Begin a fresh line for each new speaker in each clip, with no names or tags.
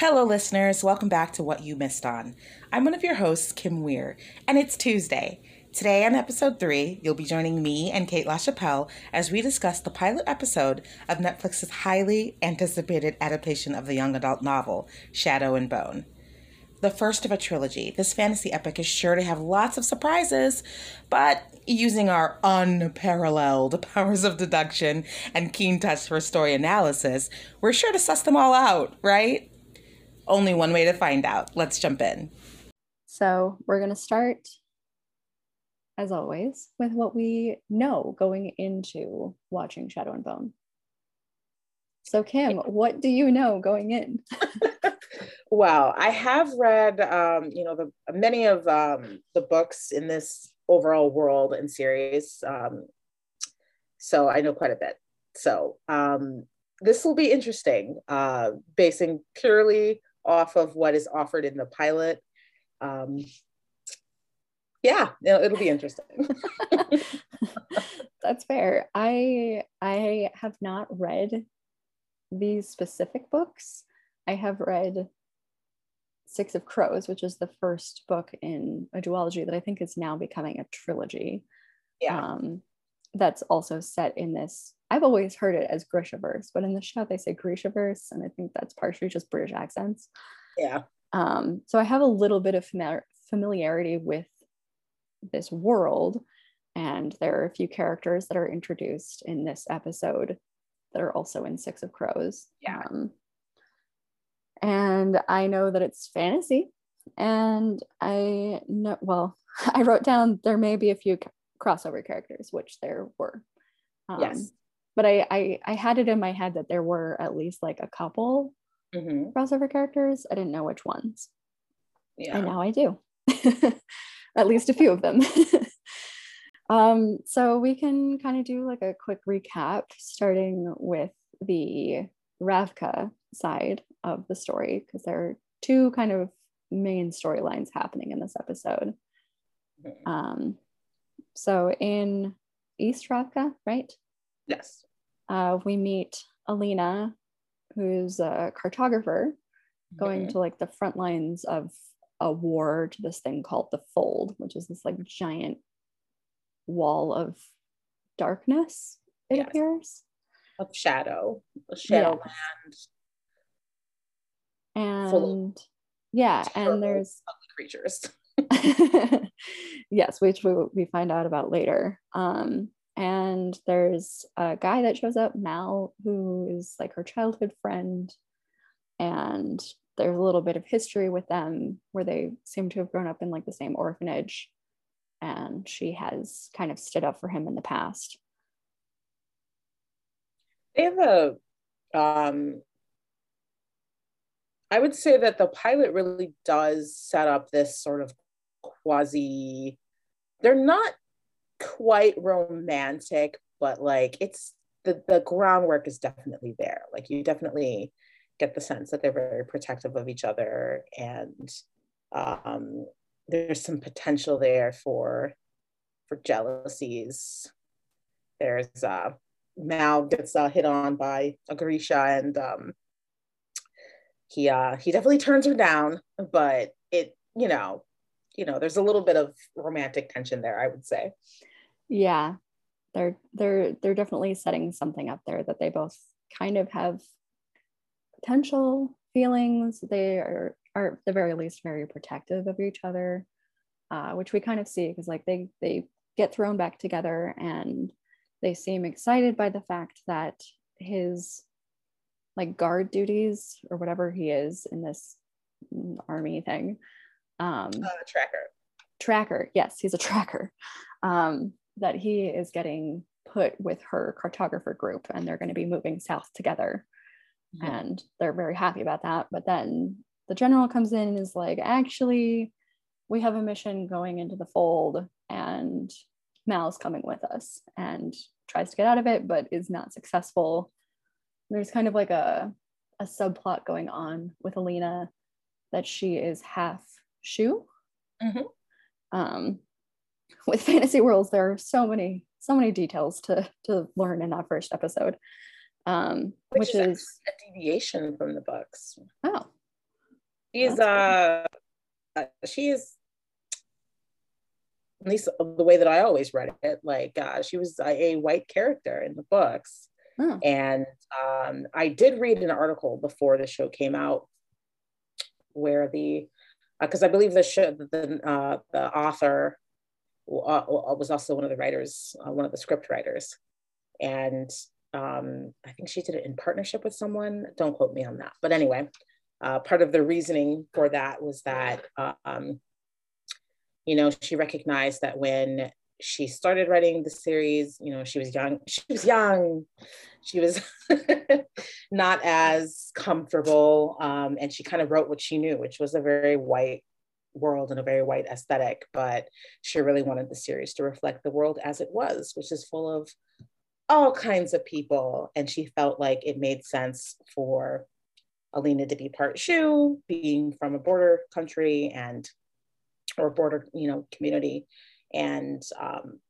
Hello, listeners. Welcome back to What You Missed On. I'm one of your hosts, Kim Weir, and it's Tuesday. Today on episode three, you'll be joining me and Kate LaChapelle as we discuss the pilot episode of Netflix's highly anticipated adaptation of the young adult novel, Shadow and Bone. The first of a trilogy, this fantasy epic is sure to have lots of surprises, but using our unparalleled powers of deduction and keen touch for story analysis, we're sure to suss them all out, right? Only one way to find out. Let's jump in.
So, we're going to start, as always, with what we know going into watching Shadow and Bone. So, Kim, what do you know going in?
well, I have read, um, you know, the many of um, the books in this overall world and series, um, so I know quite a bit. So um, this will be interesting, uh, basing purely off of what is offered in the pilot. Um, yeah, it'll, it'll be interesting.
That's fair. I I have not read these specific books. I have read Six of Crows, which is the first book in a duology that I think is now becoming a trilogy.
Yeah.
Um, that's also set in this. I've always heard it as Grishaverse, but in the show they say Grishaverse, and I think that's partially just British accents.
Yeah.
Um, so I have a little bit of familiar- familiarity with this world, and there are a few characters that are introduced in this episode that are also in Six of Crows.
Yeah.
Um, and I know that it's fantasy, and I know well. I wrote down there may be a few crossover characters, which there were.
Um, yes.
But I, I I had it in my head that there were at least like a couple
mm-hmm.
crossover characters. I didn't know which ones.
Yeah.
And now I do. at least a few of them. um, so we can kind of do like a quick recap, starting with the Ravka side of the story, because there are two kind of main storylines happening in this episode.
Mm-hmm.
Um, so in East Ravka, right?
Yes.
Uh, we meet Alina, who's a cartographer, going
mm-hmm.
to like the front lines of a war to this thing called the Fold, which is this like giant wall of darkness, it
Yes.
appears.
Of shadow, a shadow
And yeah, and there's
creatures.
yes, which we, we find out about later. Um, and there's a guy that shows up, Mal, who is like her childhood friend. And there's a little bit of history with them where they seem to have grown up in like the same orphanage. And she has kind of stood up for him in the past.
They have a, um, I would say that the pilot really does set up this sort of quasi, they're not quite romantic, but like it's the, the groundwork is definitely there. Like you definitely get the sense that they're very protective of each other and um, there's some potential there for for jealousies. There's uh Mal gets uh, hit on by a Grisha and um he uh he definitely turns her down, but it you know, you know, there's a little bit of romantic tension there, I would say.
Yeah. They're they're they're definitely setting something up there that they both kind of have potential feelings. They are are at the very least very protective of each other, uh, which we kind of see because like they they get thrown back together and they seem excited by the fact that his like guard duties or whatever he is in this army thing um
Uh, tracker.
tracker yes he's a tracker um that he is getting put with her cartographer group and they're going to be moving south together. And they're very happy about that. But then the general comes in and is like actually we have a mission going into the fold and mal's coming with us and tries to get out of it but is not successful. There's kind of like a a subplot going on with alina that she is half Shu
Mhm.
um with fantasy worlds there are so many so many details to to learn in that first episode um which,
Which, is,
is
a deviation from the books.
oh
She's uh, uh, she is at least the way that I always read it. Like uh, she was a, a white character in the books,
Oh.
and um, I did read an article before the show came out where the because I believe the show the uh, the author uh, was also one of the writers, uh, one of the script writers, and um, I think she did it in partnership with someone. Don't quote me on that, but anyway, uh, part of the reasoning for that was that um, you know she recognized that when she started writing the series you know she was young she was young. She was not as comfortable um, and she kind of wrote what she knew which was a very white world and a very white aesthetic but she really wanted the series to reflect the world as it was which is full of all kinds of people. And she felt like it made sense for alina to be part shu being from a border country and or border you know community. And um,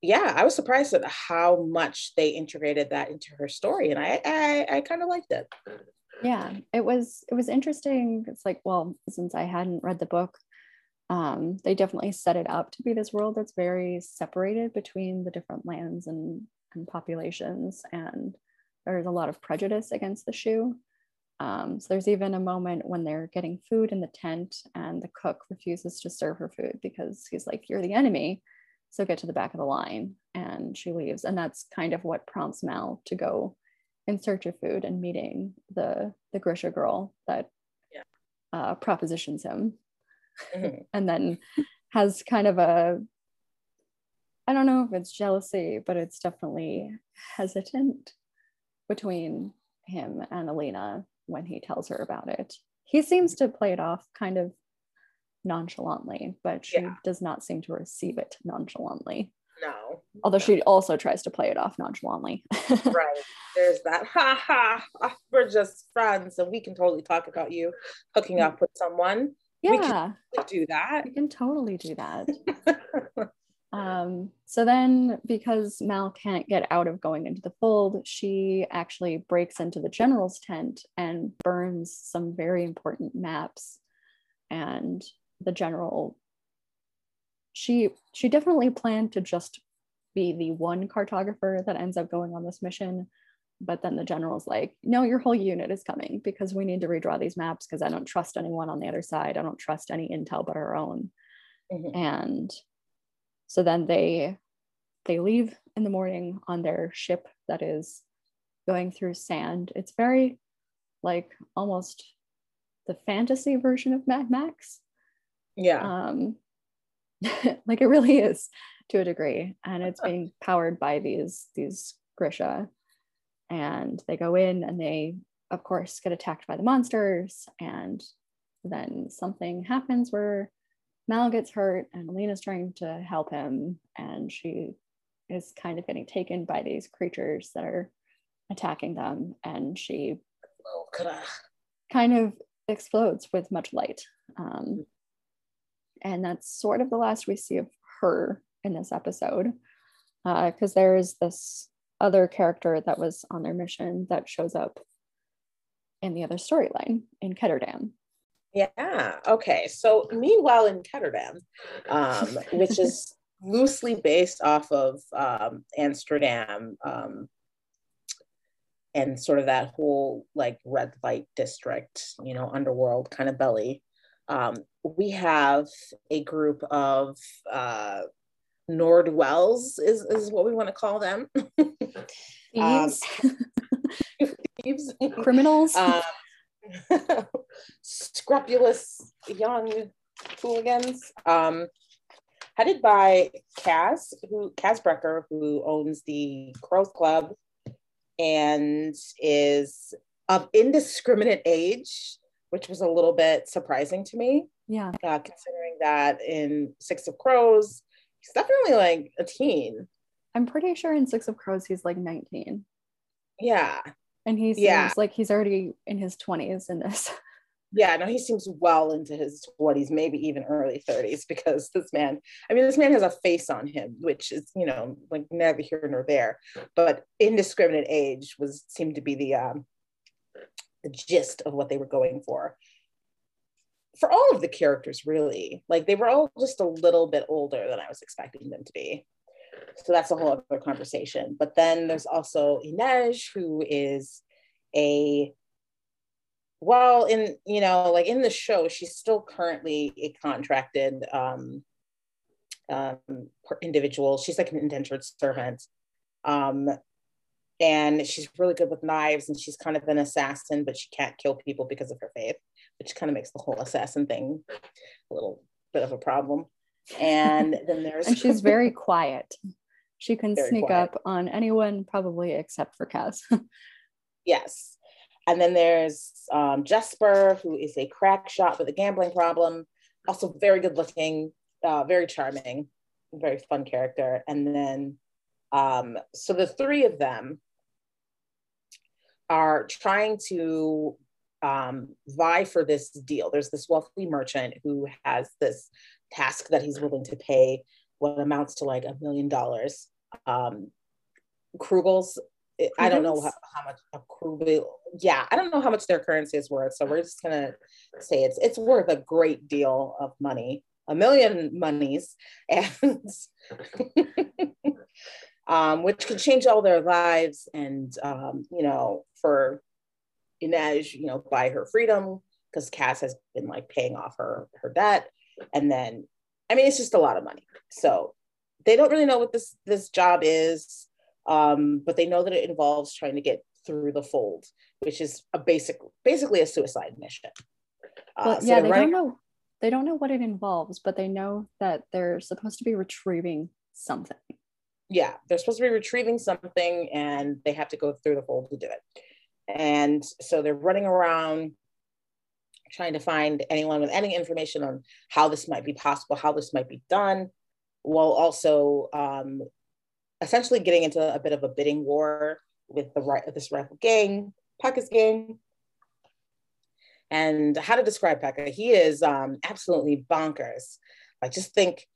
yeah i was surprised at how much they integrated that into her story. And i i, I kind of liked it
yeah it was it was interesting it's like well since i hadn't read the book um, they definitely set it up to be this world that's very separated between the different lands and, and populations and there's a lot of prejudice against the Shu um, so there's even a moment when they're getting food in the tent and the cook refuses to serve her food because he's like, You're the enemy. So get to the back of the line. And she leaves. And that's kind of what prompts Mal to go in search of food and meeting the, the Grisha girl that
yeah.
uh, propositions him.
Mhm.
and then has kind of a, I don't know if it's jealousy, but it's definitely hesitant between him and Alina when he tells her about it. He seems to play it off kind of nonchalantly, but she
Yeah.
does not seem to receive it nonchalantly.
No
Although she also tries to play it off nonchalantly.
right there's that ha ha we're just friends and we can totally talk about you hooking up with someone We can-
yeah,
we do that
we can totally do that. Um, so then, because Mal can't get out of going into the fold, she actually breaks into the general's tent and burns some very important maps. And the general, she she definitely planned to just be the one cartographer that ends up going on this mission. But then the general's like, no, your whole unit is coming because we need to redraw these maps because I don't trust anyone on the other side. I don't trust any intel but our own
Mhm.
and so then they they leave in the morning on their ship that is going through sand it's very like almost the fantasy version of mad max
yeah
um like it really is to a degree and it's being powered by these these grisha and they go in and they of course get attacked by the monsters and then something happens where mal gets hurt and alina's trying to help him and she is kind of getting taken by these creatures that are attacking them and she kind of explodes with much light. Um, and that's sort of the last we see of her in this episode. Because there's this other character that was on their mission that shows up in the other storyline in Ketterdam.
Yeah. Okay. So meanwhile in Ketterdam, um, which is loosely based off of um, Amsterdam um, and sort of that whole like red light district, you know, underworld kind of belly, um, we have a group of uh, Nordwells is, is what we want to call them. Um,
Thieves,
Thieves.
criminals.
um, scrupulous young hooligans, um, headed by Kaz, who Kaz Brecker, who owns the Crows Club and is of indiscriminate age, which was a little bit surprising to me,
yeah,
uh, considering that in Six of Crows, he's definitely like a teen.
I'm pretty sure in Six of Crows he's like 19.
Yeah.
And he seems
Yeah.
like he's already in his 20s in this.
Yeah, no, he seems well into his 20s, maybe even early 30s, because this man, I mean, this man has a face on him, which is, you know, like neither here nor there. But indiscriminate age was seemed to be the um the gist of what they were going for. For all of the characters really like they were all just a little bit older than i was expecting them to be. So that's a whole other conversation. But then there's also inej who is a well in you know like in the show she's still currently a contracted um um individual. She's like an indentured servant. Um and she's really good with knives and she's kind of an assassin but she can't kill people because of her faith which kind of makes the whole assassin thing a little bit of a problem. And then there's
and she's very quiet. She can
Very
sneak
quiet.
up on anyone probably except for Kaz.
yes. And then there's um, jesper who is a crack shot with a gambling problem. Also very good looking uh, very charming very fun character. And then um, so the three of them are trying to um, vie for this deal. There's this wealthy merchant who has this task that he's willing to pay what amounts to like a million dollars. Um, Krugels, I don't know how, how much a Krugel, yeah, I don't know how much their currency is worth. So we're just gonna say it's it's worth a great deal of money, a million monies, and um, which could change all their lives. And um, you know, for Inej, you know, buy her freedom because Kaz has been like paying off her her debt, and then I mean, it's just a lot of money. So they don't really know what this this job is, um, but they know that it involves trying to get through the fold, which is a basic, basically a suicide mission. Uh,
Well,
so
yeah, they
running-
don't know they don't know what it involves, but they know that they're supposed to be retrieving something.
yeah, they're supposed to be retrieving something and they have to go through the fold to do it. And so they're running around trying to find anyone with any information on how this might be possible, how this might be done, while also um, essentially getting into a bit of a bidding war with the right this rival gang, Pekka's gang. And how to describe Pekka? He is um, absolutely bonkers. Like just think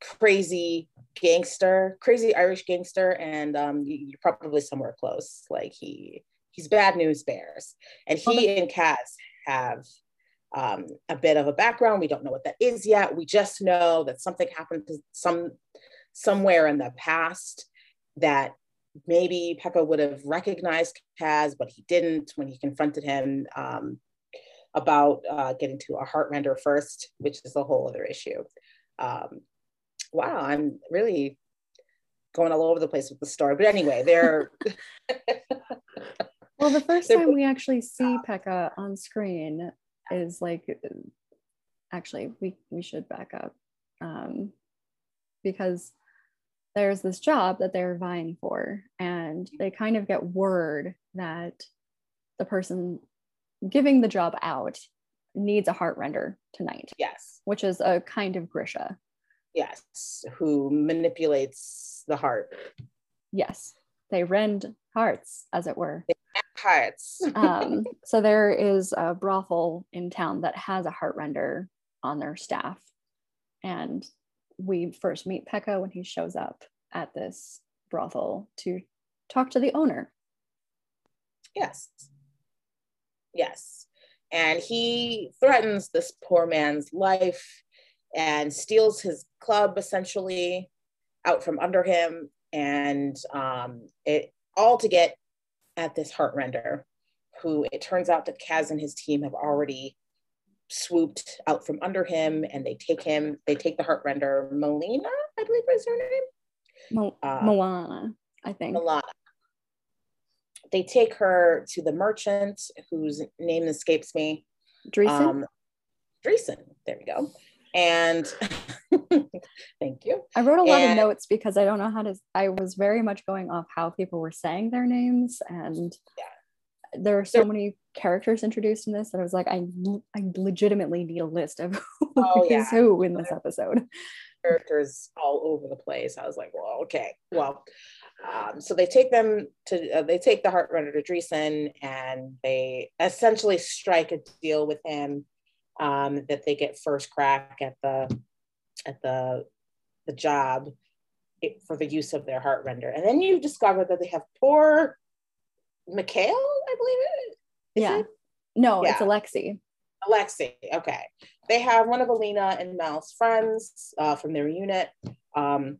crazy gangster, crazy Irish gangster, and um, you're probably somewhere close. Like he he's bad news bears, and he and Kaz have um, a bit of a background. We don't know what that is yet. We just know that something happened to some somewhere in the past that maybe Pekka would have recognized Kaz, but he didn't when he confronted him um, about uh, getting to a heart render first, which is a whole other issue. Um, wow, I'm really going all over the place with the story. But anyway, they're
Well, the first time we actually see Pekka on screen is like actually we we should back up um, because there's this job that they're vying for and they kind of get word that the person giving the job out needs a heart render tonight
yes,
which is a kind of grisha.
Yes, who manipulates the heart.
yes they rend hearts as it were Um, so there is a brothel in town that has a heart render on their staff and we first meet pekka when he shows up at this brothel to talk to the owner
Yes. Yes. And he threatens this poor man's life and steals his club essentially out from under him. And um, it all to get at this heart render, who it turns out that Kaz and his team have already swooped out from under him and they take him, they take the heart render, Melina, I believe is her name.
Mo-
Uh,
moana i think
Milana. They take her to the merchant whose name escapes me.
Dreesen?
Um, Dreesen. There we go. And thank you.
i wrote a lot
and-
of notes because i don't know how to i was very much going off how people were saying their names and there are so many characters introduced in this that i was like i, I legitimately need a list of who
Oh,
is
yeah.
who in this episode
Characters all over the place. I was like, well, okay. Well, um, so they take them to, uh, they take the heart render to Dreesen and they essentially strike a deal with him um, that they get first crack at the, at the, the job it- for the use of their heart render. And then you discover that they have poor Mikhail, I believe it. is
Yeah.
it?
No,
Yeah.
it's Alexi.
Alexi. Okay. They have one of Alina and Mal's friends uh, from their unit um,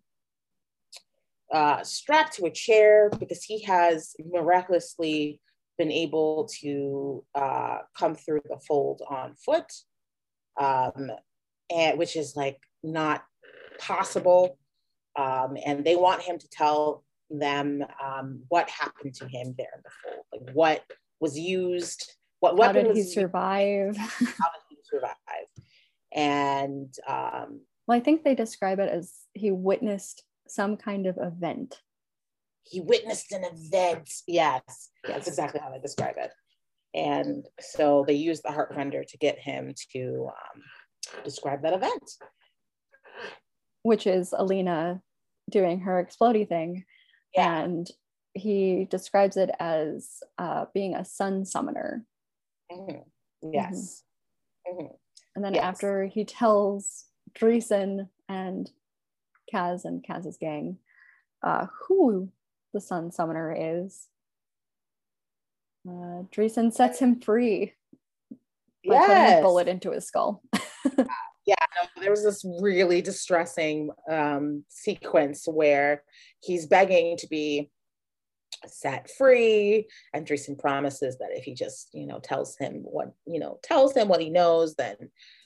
uh, strapped to a chair because he has miraculously been able to uh, come through the fold on foot, um, and which is like not possible. Um, and they want him to tell them um, what happened to him there in the fold, like what was used, what
How
weapon
did he
used,
survive?
how did he survive? And um,
well, I think they describe it as he witnessed some kind of event.
he witnessed an event. Yes,
Yes.
that's exactly how they describe it. And so they used the heart render to get him to um, describe that event.
Which is Alina doing her explodey thing.
Yeah.
And he describes it as uh, being a sun summoner.
Mhm. Yes. Mhm.
And then
Yes.
after he tells Dreesen and Kaz and Kaz's gang uh, who the sun summoner is, uh, Dreesen sets him free by putting a bullet into his skull.
yeah, no, there was this really distressing um, sequence where he's begging to be set free, and Dreesen promises that if he just, you know, tells him what, you know, tells him what he knows, then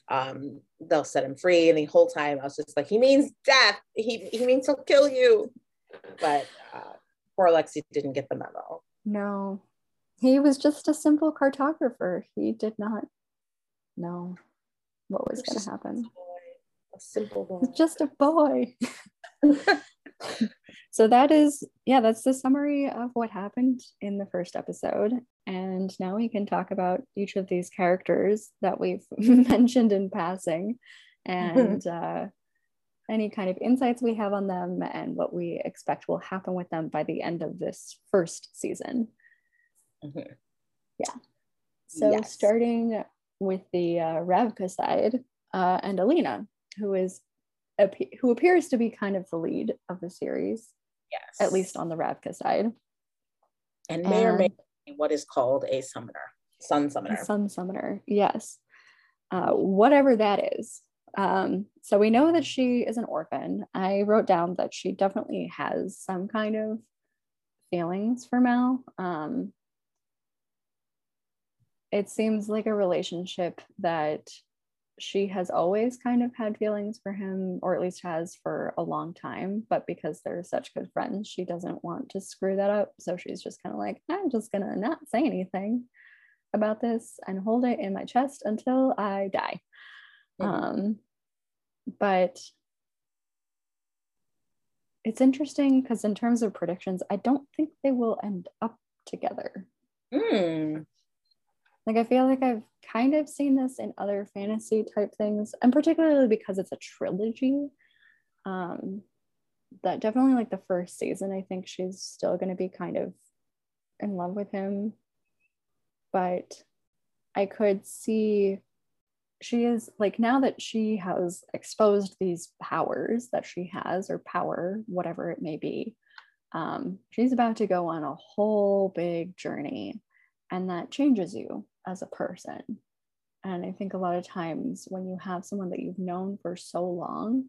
um, they'll set him free. And the whole time I was just like, he means death. He he means he'll kill you. But uh, poor Alexi didn't get the memo.
No, he was just a simple cartographer. He did not know what was going to happen.
A simple boy.
Just a boy. so that is, yeah, that's the summary of what happened in the first episode. And now we can talk about each of these characters that we've mentioned in passing and uh, any kind of insights we have on them and what we expect will happen with them by the end of this first season.
Mhm.
So
Yes.
starting with the uh, Ravka side uh, and Alina, who is who appears to be kind of the lead of the series,
Yes.
at least on the Ravka side.
and may or may be what is called a summoner, sun summoner.
sun summoner, yes. Uh, whatever that is. Um, so we know that she is an orphan. I wrote down that she definitely has some kind of feelings for Mal. Um, it seems like a relationship that she has always kind of had feelings for him, or at least has for a long time. But because they're such good friends, she doesn't want to screw that up. So she's just kind of like, I'm just gonna not say anything about this and hold it in my chest until I die.
Mhm.
Um, but it's interesting because in terms of predictions, I don't think they will end up together.
Hmm.
Like I feel like I've kind of seen this in other fantasy type things, and particularly because it's a trilogy. Um, that definitely like the first season, I think she's still going to be kind of in love with him, but I could see she is like now that she has exposed these powers that she has or power whatever it may be um, she's about to go on a whole big journey and that changes you as a person and i think a lot of times when you have someone that you've known for so long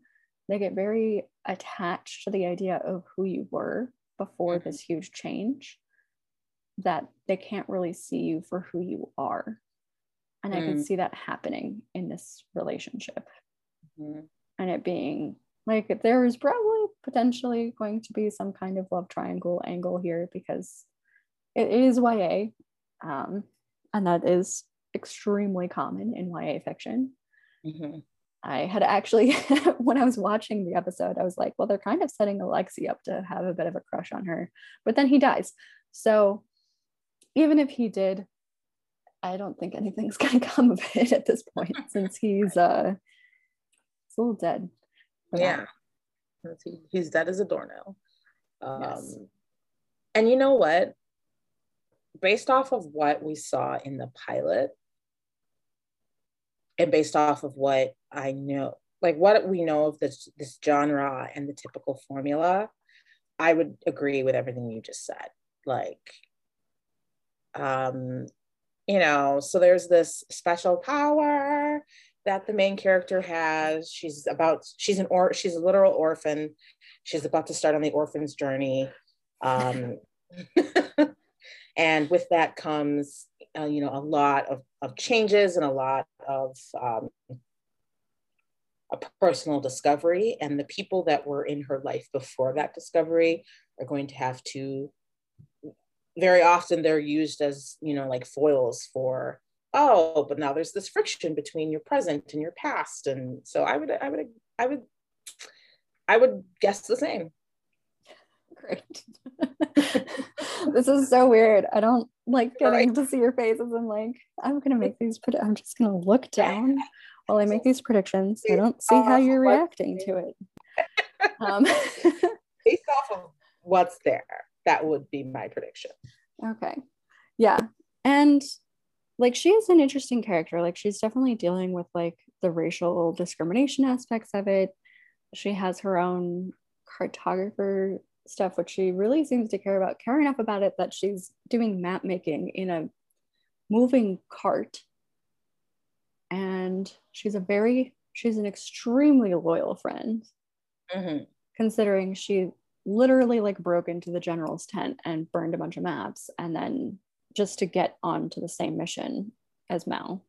they get very attached to the idea of who you were before
Mhm.
this huge change that they can't really see you for who you are and i can see that happening in this relationship
Mhm.
and it being like there is probably potentially going to be some kind of love triangle angle here because it is YA, um, and that is extremely common in YA fiction.
Mhm.
I had actually, when I was watching the episode, I was like, well, they're kind of setting Alexi up to have a bit of a crush on her, but then he dies. So even if he did, I don't think anything's going to come of it at this point since he's uh, he's a little dead. that.
Yeah. He's dead as a doornail. Um,
Yes.
And you know what? Based off of what we saw in the pilot, and based off of what I know, like what we know of this this genre and the typical formula, I would agree with everything you just said. Like, um, you know, so there's this special power that the main character has. She's about she's an or she's a literal orphan. She's about to start on the orphan's journey. Um, and with that comes uh, you know a lot of, of changes and a lot of um, a personal discovery. And the people that were in her life before that discovery are going to have to very often they're used as you know like foils for oh but now there's this friction between your present and your past. And so i would i would i would i would guess the same.
Great this is so weird. I don't like getting right. to see your faces i'm like i'm gonna make these pred- i'm just gonna look down while i make these predictions. I don't see how you're reacting to it.
Um based off of what's there that would be my prediction.
Okay. Yeah. And like she is an interesting character. Like she's definitely dealing with like the racial discrimination aspects of it. She has her own cartographer stuff which she really seems to care about care enough about it that she's doing map making in a moving cart and she's a very she's an extremely loyal friend mm-hmm. considering she literally like broke into the general's tent and burned a bunch of maps and then just to get onto the same mission as Mal,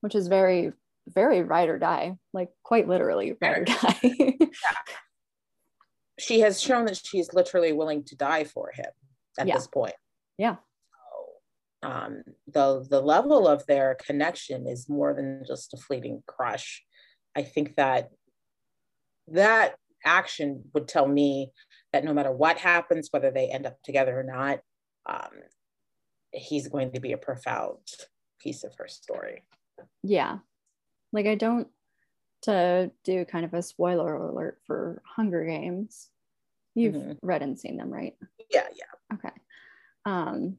which is very, very ride or die, like quite literally ride or die. yeah.
She has shown that she's literally willing to die for him at yeah. this point.
Yeah.
So, um, the the level of their connection is more than just a fleeting crush. I think that that action would tell me that no matter what happens, whether they end up together or not, um, he's going to be a profound piece of her story.
Yeah. Like I don't to do kind of a spoiler alert for Hunger Games. You've mm-hmm. read and seen them, right?
Yeah, yeah.
Okay. Um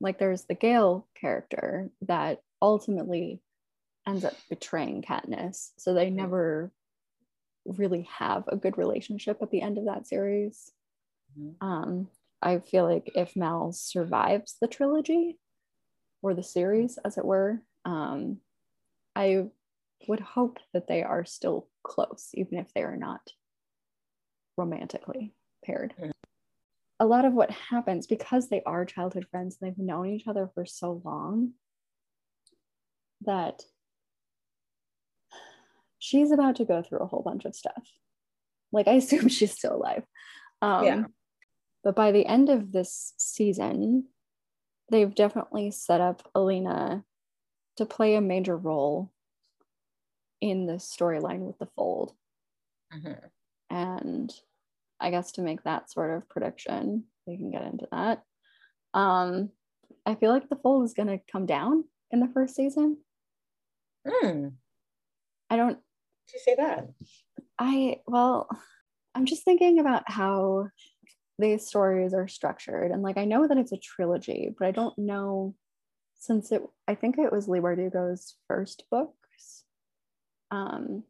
like there's the Gale character that ultimately ends up betraying Katniss. So they mm-hmm. never really have a good relationship at the end of that series. Mm-hmm. Um, I feel like if Mal survives the trilogy or the series, as it were, um, I would hope that they are still close, even if they are not romantically paired. Mm-hmm. A lot of what happens because they are childhood friends and they've known each other for so long that she's about to go through a whole bunch of stuff. Like, I assume she's still alive. Um, yeah. But by the end of this season, they've definitely set up Alina to play a major role in the storyline with the fold. Mm-hmm. And I guess to make that sort of prediction, we can get into that. Um, I feel like the fold is going to come down in the first season.
Mm.
I don't.
Did you say that?
I, well, I'm just thinking about how these stories are structured. And like I know that it's a trilogy, but I don't know since it I think it was Leigh Bardugo's first books. Um,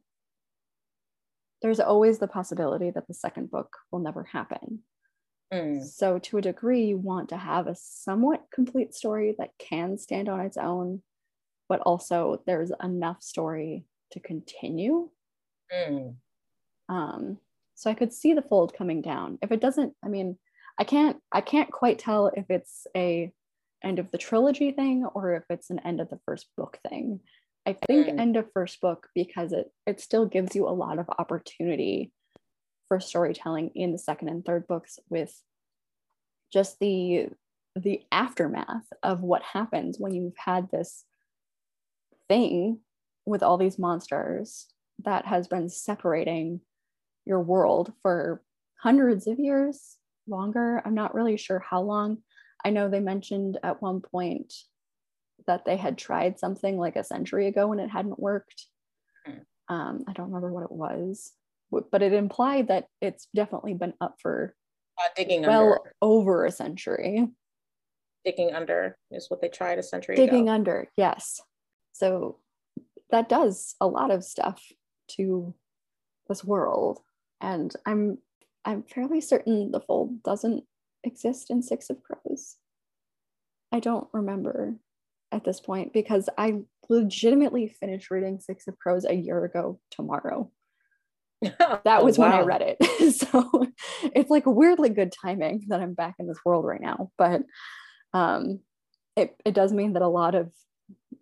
there's always the possibility that the second book will never happen. Mm. So, to a degree, you want to have a somewhat complete story that can stand on its own, but also there's enough story to continue. Mm. Um, so I could see the fold coming down. If it doesn't, I mean, I can't I can't quite tell if it's a end of the trilogy thing or if it's an end of the first book thing. I think mm. end of first book because it it still gives you a lot of opportunity for storytelling in the second and third books with just the the aftermath of what happens when you've had this thing with all these monsters that has been separating your world for hundreds of years longer. I'm not really sure how long. I know they mentioned at one point that they had tried something like a century ago and it hadn't worked. Hmm. Um, I don't remember what it was, but it implied that it's definitely been up for
uh, digging
well under. over a century.
Digging under is what they tried a century ago.
digging ago. under, yes. So that does a lot of stuff to this world and i'm i'm fairly certain the fold doesn't exist in six of crows i don't remember at this point because I legitimately finished reading Six of Crows a year ago tomorrow. That was oh, wow. when I read it. so it's like weirdly good timing that I'm back in this world right now. But um, it, it does mean that a lot of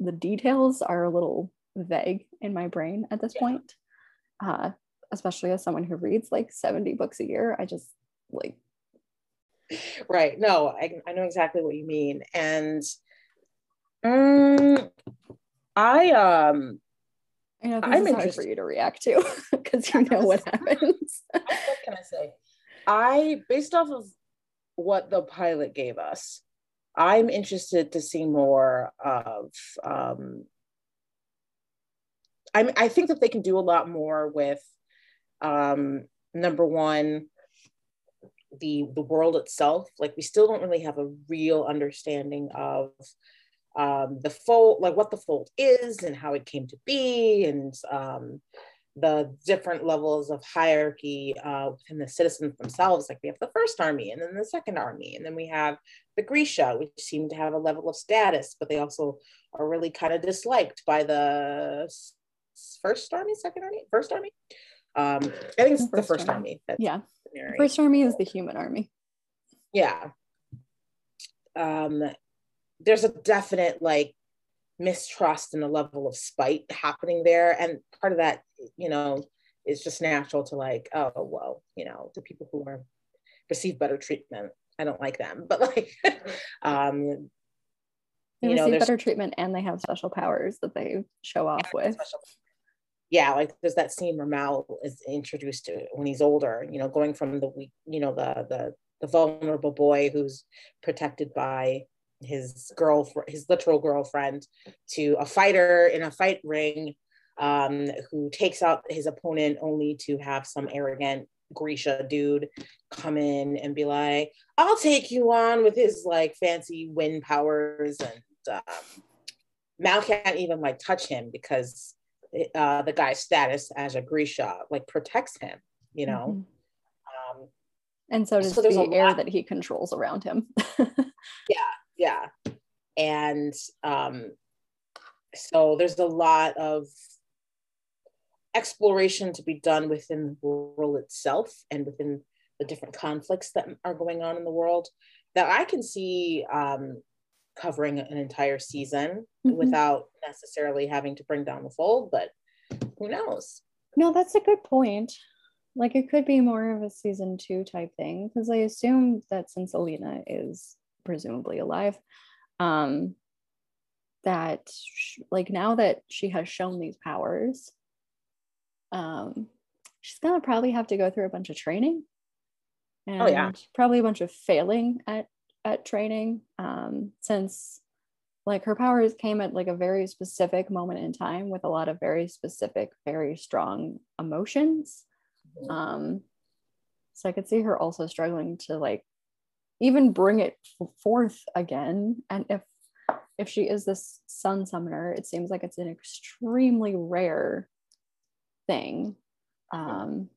the details are a little vague in my brain at this yeah. point. Uh, especially as someone who reads like 70 books a year. I just like
right no I, I know exactly what you mean and um i um
I know this I'm is hard for you to react to because you know what happens.
what can I say? I, based off of what the pilot gave us, I'm interested to see more of. Um, I I think that they can do a lot more with um, number one, the the world itself. Like we still don't really have a real understanding of um, the fold, like what the fold is and how it came to be, and um, the different levels of hierarchy uh, within the citizens themselves. Like we have the first army, and then the second army, and then we have the Grisha, which seem to have a level of status, but they also are really kind of disliked by the first army, second army, first army. Um, I think it's the first, army.
army yeah, first army is the human army.
Yeah. Um, there's a definite like mistrust and a level of spite happening there, and part of that, you know, is just natural to like, oh well, you know, the people who are receive better treatment, I don't like them, but like, um,
they you know, receive better treatment and they have special powers that they show off with. Special,
yeah, like there's that scene where Mal is introduced to when he's older, you know, going from the weak, you know, the the the vulnerable boy who's protected by his girlfriend, his literal girlfriend, to a fighter in a fight ring, um, who takes out his opponent only to have some arrogant Grisha dude come in and be like, "I'll take you on" with his like fancy wind powers, and um, Mal can't even like touch him because uh, the guy's status as a Grisha like protects him, you know. Mm-hmm. Um,
and so does so the air lot. that he controls around him.
yeah, yeah, and um, so there's a lot of exploration to be done within the world itself and within the different conflicts that are going on in the world that I can see um, covering an entire season mm-hmm. without necessarily having to bring down the fold, but who knows?
No, that's a good point. Like it could be more of a season two type thing because I assume that since Alina is presumably alive, um, that like now that she has shown these powers, um, she's gonna probably have to go through a bunch of training and oh, yeah. probably a bunch of failing at at training um, since like her powers came at like a very specific moment in time with a lot of very specific very strong emotions mm-hmm. um so i could see her also struggling to like even bring it forth again and if if she is this sun summoner it seems like it's an extremely rare thing um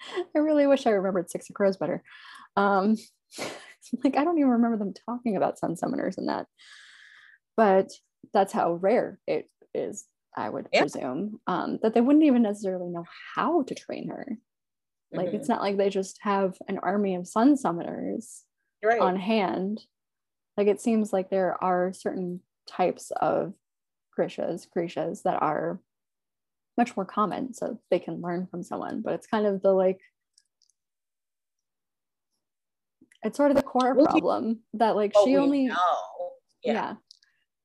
i really wish i remembered six of crows better um, like I don't even remember them talking about sun summoners in that, but that's how rare it is. I would yeah. presume um, that they wouldn't even necessarily know how to train her. Like mm-hmm. it's not like they just have an army of sun summoners right. on hand. Like it seems like there are certain types of Grishas, Grishas that are much more common, so they can learn from someone. But it's kind of the like it's sort of the core well, problem that like she only know.
yeah, yeah.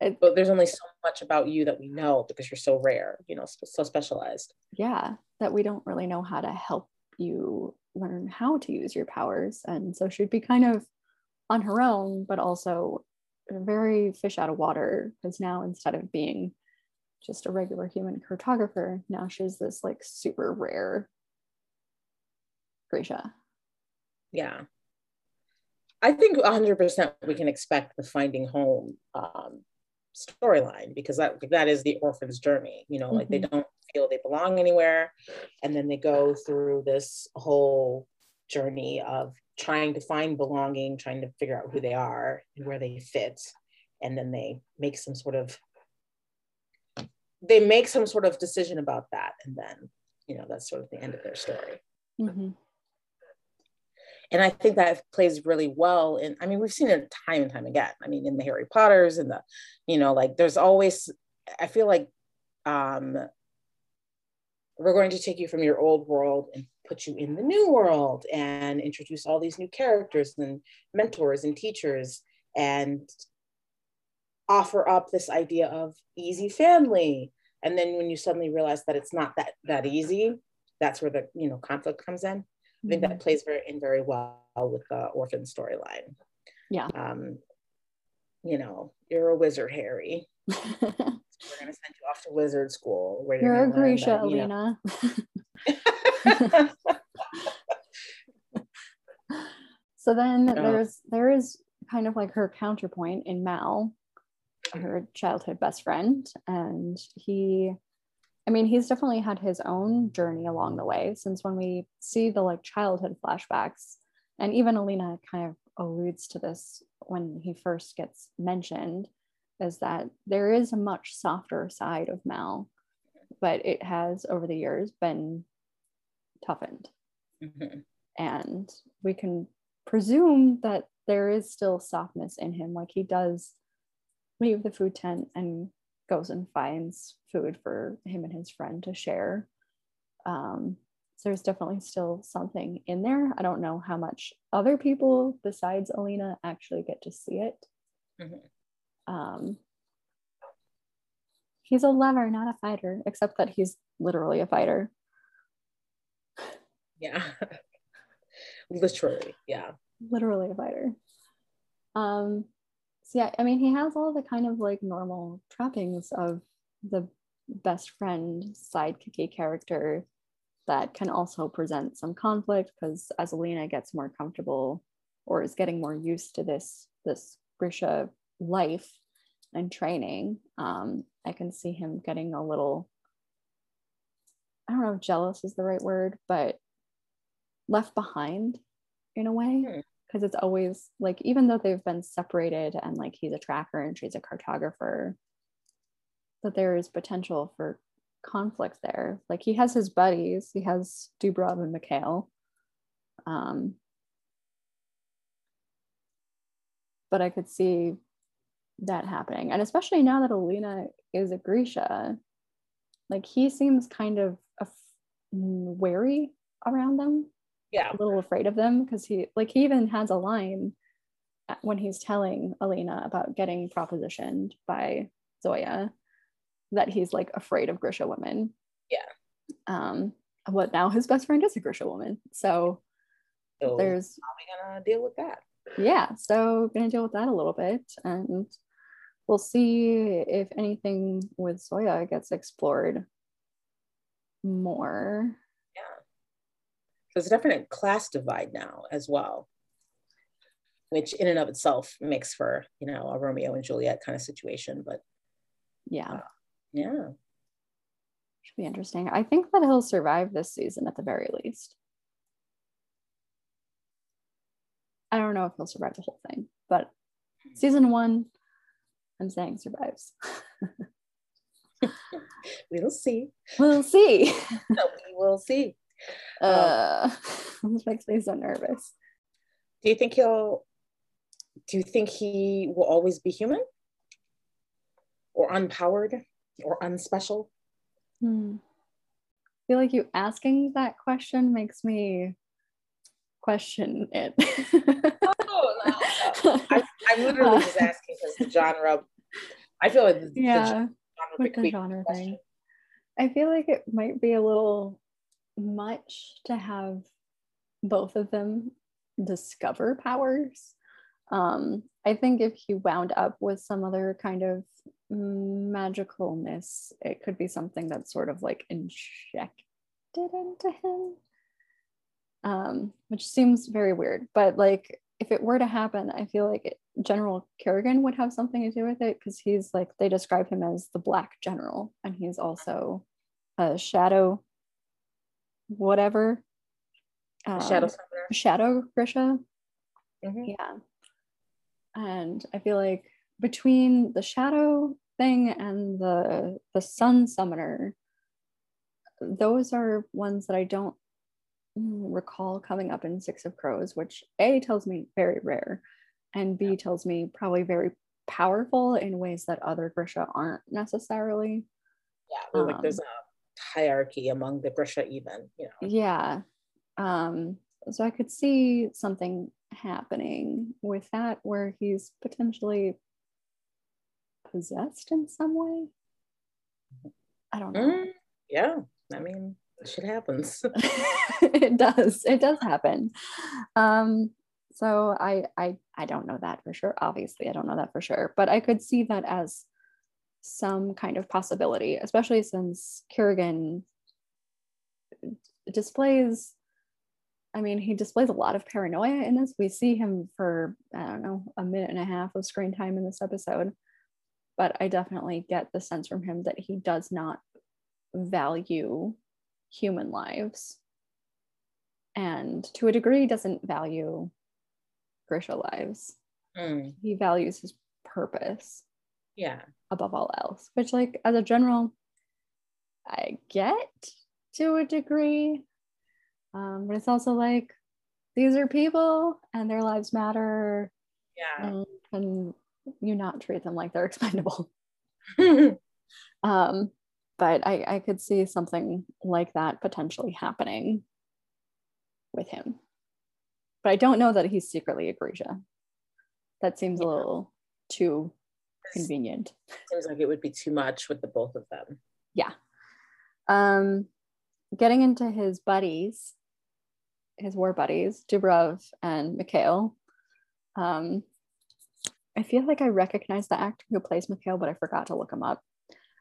It, but there's only so much about you that we know because you're so rare you know so specialized
yeah that we don't really know how to help you learn how to use your powers and so she'd be kind of on her own but also very fish out of water because now instead of being just a regular human cartographer now she's this like super rare Grisha.
Yeah. I think 100% we can expect the finding home um, storyline because that that is the orphan's journey. You know, mm-hmm. like they mm-hmm. don't feel they belong anywhere, and then they go through this whole journey of trying to find belonging, trying to figure out who they are and where they fit, and then they make some sort of they make some sort of decision about that. And then you know that's sort of the end of their story. Mm-hmm. and i think that plays really well and i mean we've seen it time and time again. I mean in the harry potters and the you know like there's always i feel like um we're going to take you from your old world and put you in the new world and introduce all these new characters and mentors and teachers and offer up this idea of easy family. And then when you suddenly realize that it's not that that easy that's where the you know conflict comes in. I think mm-hmm. that plays very in very well with the orphan storyline.
Yeah.
Um you know you're a wizard harry we're going to send you off to wizard school
where you're, you're a Grisha, Alina. so then oh. there's there is kind of like her counterpoint in Mal, her childhood best friend, and he I mean, he's definitely had his own journey along the way since when we see the like childhood flashbacks, and even Alina kind of alludes to this when he first gets mentioned, is that there is a much softer side of Mal, but it has over the years been toughened. Mm-hmm. And we can presume that there is still softness in him. Like he does leave the food tent and goes and finds food for him and his friend to share. Um, so there's definitely still something in there. I don't know how much other people besides Alina actually get to see it. Mm-hmm. Um, he's a lover, not a fighter, except that he's literally a fighter.
Yeah. Literally, yeah.
Literally a fighter. Um, so yeah, I mean, he has all the kind of like normal trappings of the best friend sidekicky character that can also present some conflict because as Alina gets more comfortable or is getting more used to this this Grisha life and training, um, I can see him getting a little I don't know if jealous is the right word, but left behind in a way because hmm. it's always like even though they've been separated and like he's a tracker and she's a cartographer that there is potential for conflict there like he has his buddies he has dubrov and mikhail um but i could see that happening and especially now that alina is a grisha like he seems kind of wary around them
yeah
a little afraid of them because he like he even has a line when he's telling Alina about getting propositioned by Zoya that he's like afraid of Grisha women.
Yeah.
Um, but now his best friend is a Grisha woman. So, so there's
how are we gonna deal with that?
Yeah, so gonna deal with that a little bit and we'll see if anything with Zoya gets explored more. Yeah.
there's a definite class divide now as well which in and of itself makes for you know a romeo and juliet kind of situation but
yeah. uh,
yeah.
Should be interesting. I think that he'll survive this season at the very least. I don't know if he'll survive the whole thing but season one i'm saying survives
we'll see
we'll see
we will see
uh, this makes me so nervous.
Do you think he'll? Do you think he will always be human, or unpowered, or unspecial?
Hmm. I feel like you asking that question makes me question it. oh
no! I, am literally just asking because the genre. I feel like the,
yeah, the genre, the genre thing. I feel like it might be a little much to have both of them discover powers. Um, I think if he wound up with some other kind of magicalness, it could be something that's sort of like injected into him, um, which seems very weird. But like, if it were to happen, I feel like it, General Kirigan would have something to do with it because he's like, they describe him as the Black General, and he's also a shadow whatever.
Um, shadow summoner.
Shadow Grisha. Mm-hmm. Yeah. And I feel like between the shadow thing and the the sun summoner, those are ones that I don't recall coming up in Six of Crows, which A tells me very rare, and B tells me probably very powerful in ways that other Grisha aren't necessarily.
Yeah, like there's um, a hierarchy among the Grisha, even, you know.
Yeah. Um, so I could see something happening with that where he's potentially possessed in some way. I don't know. Mm,
yeah, I mean, shit happens.
it does. It does happen. Um, so I I I don't know that for sure. Obviously, I don't know that for sure, but I could see that as some kind of possibility, especially since Kirigan displays I mean, he displays a lot of paranoia in this. We see him for, I don't know, a minute and a half of screen time in this episode. But I definitely get the sense from him that he does not value human lives. And to a degree, doesn't value Lives. Mm. He values his purpose.
Yeah.
Above all else, which, like, as a general, I get to a degree. Um, but it's also like these are people and their lives matter.
Yeah. And
can you not treat them like they're expendable? um, but I, I could see something like that potentially happening with him. But I don't know that he's secretly a Grisha. That seems yeah. a little too convenient.
Seems like it would be too much with the both of them.
Yeah. Um, getting into his buddies, his war buddies, Dubrov and Mikhail. Um, I feel like I recognize the actor who plays Mikhail, but I forgot to look him up.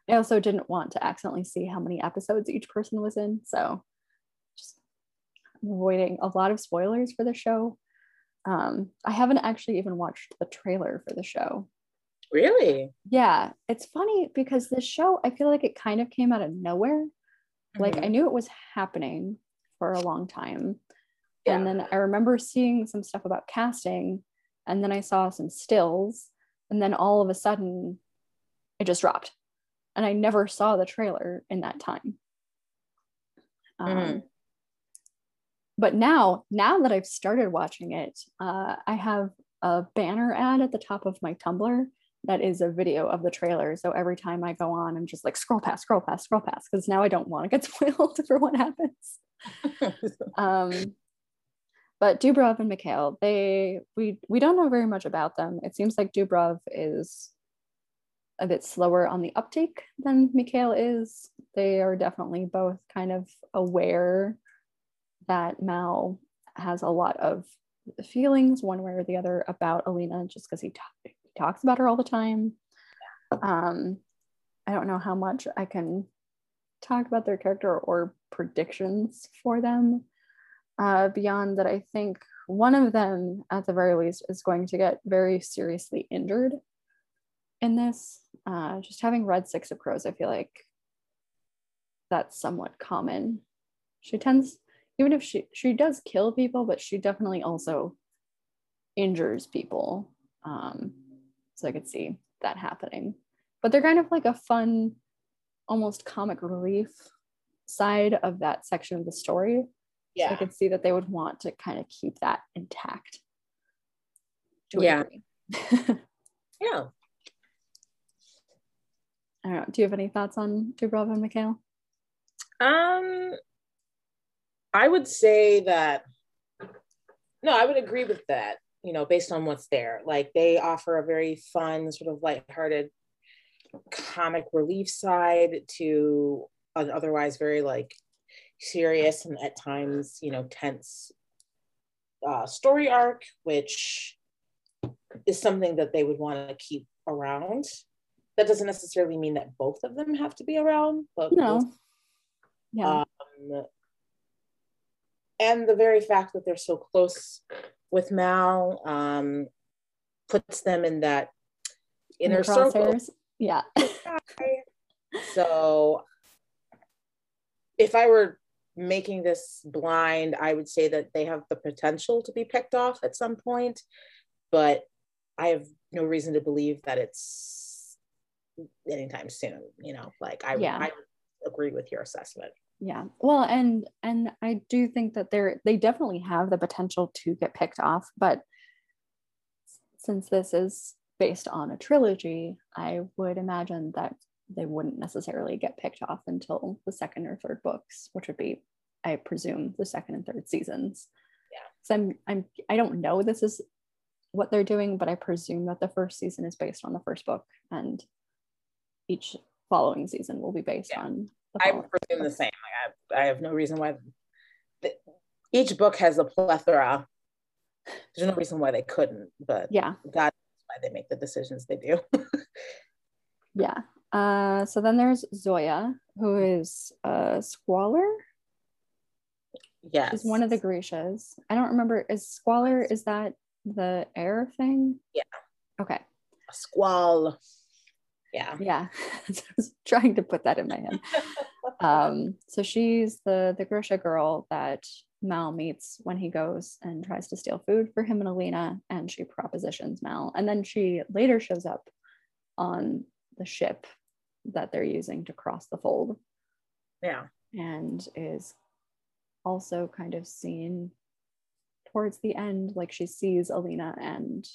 I also didn't want to accidentally see how many episodes each person was in, so avoiding a lot of spoilers for the show. Um, I haven't actually even watched the trailer for the show.
Really?
Yeah, it's funny because this show, I feel like it kind of came out of nowhere. Mm-hmm. Like I knew it was happening for a long time, yeah. And then I remember seeing some stuff about casting, and then I saw some stills, and then all of a sudden it just dropped. And I never saw the trailer in that time. Um, mm. But now, now that I've started watching it, uh, I have a banner ad at the top of my Tumblr that is a video of the trailer. So every time I go on, I'm just like scroll past, scroll past, scroll past, because now I don't want to get spoiled for what happens. um, but Dubrov and Mikhail, they we we don't know very much about them. It seems like Dubrov is a bit slower on the uptake than Mikhail is. They are definitely both kind of aware that Mal has a lot of feelings one way or the other about Alina just because he, t- he talks about her all the time. Um, I don't know how much I can talk about their character or predictions for them uh, beyond that, I think one of them, at the very least, is going to get very seriously injured in this. Uh, just having read Six of Crows, I feel like that's somewhat common. She tends, even if she she does kill people, but she definitely also injures people. Um, so I could see that happening. But they're kind of like a fun, almost comic relief side of that section of the story yeah so i could see that they would want to kind of keep that intact
yeah yeah
I don't know. Do you have any thoughts on Dubrov and Mikhail?
Um, I would say that no, I would agree with that. You know, based on what's there, like they offer a very fun, sort of lighthearted, comic relief side to an otherwise very like serious and at times, you know, tense uh, story arc, which is something that they would want to keep around. That doesn't necessarily mean that both of them have to be around, but
no. Both, yeah.
Um, and the very fact that they're so close with Mal um, puts them in that inner in circle.
Yeah.
so if I were making this blind, I would say that they have the potential to be picked off at some point, but I have no reason to believe that it's anytime soon. You know, like I,
Yeah.
I agree with your assessment.
Yeah well and and i do think that they're they definitely have the potential to get picked off but since this is based on a trilogy i would imagine that they wouldn't necessarily get picked off until the second or third books which would be i presume the second and third seasons
Yeah.
so i'm i'm i don't know this is what they're doing but i presume that the first season is based on the first book and each following season will be based
Yeah.
on
I presume the same. Like I, I have no reason why. The, each book has a plethora. There's no reason why they couldn't, but
yeah
God knows why they make the decisions they do.
Yeah. Uh, so then there's Zoya, who is a Squaller.
yes,
She's one of the Grishas. I don't remember. Is Squaller is that the air thing?
Yeah.
Okay.
a squall. Yeah,
Yeah. I was trying to put that in my head. Um, so she's the the Grisha girl that Mal meets when he goes and tries to steal food for him and Alina, and she propositions Mal. And then she later shows up on the ship that they're using to cross the fold.
yeah,
and is also kind of seen towards the end like she sees alina and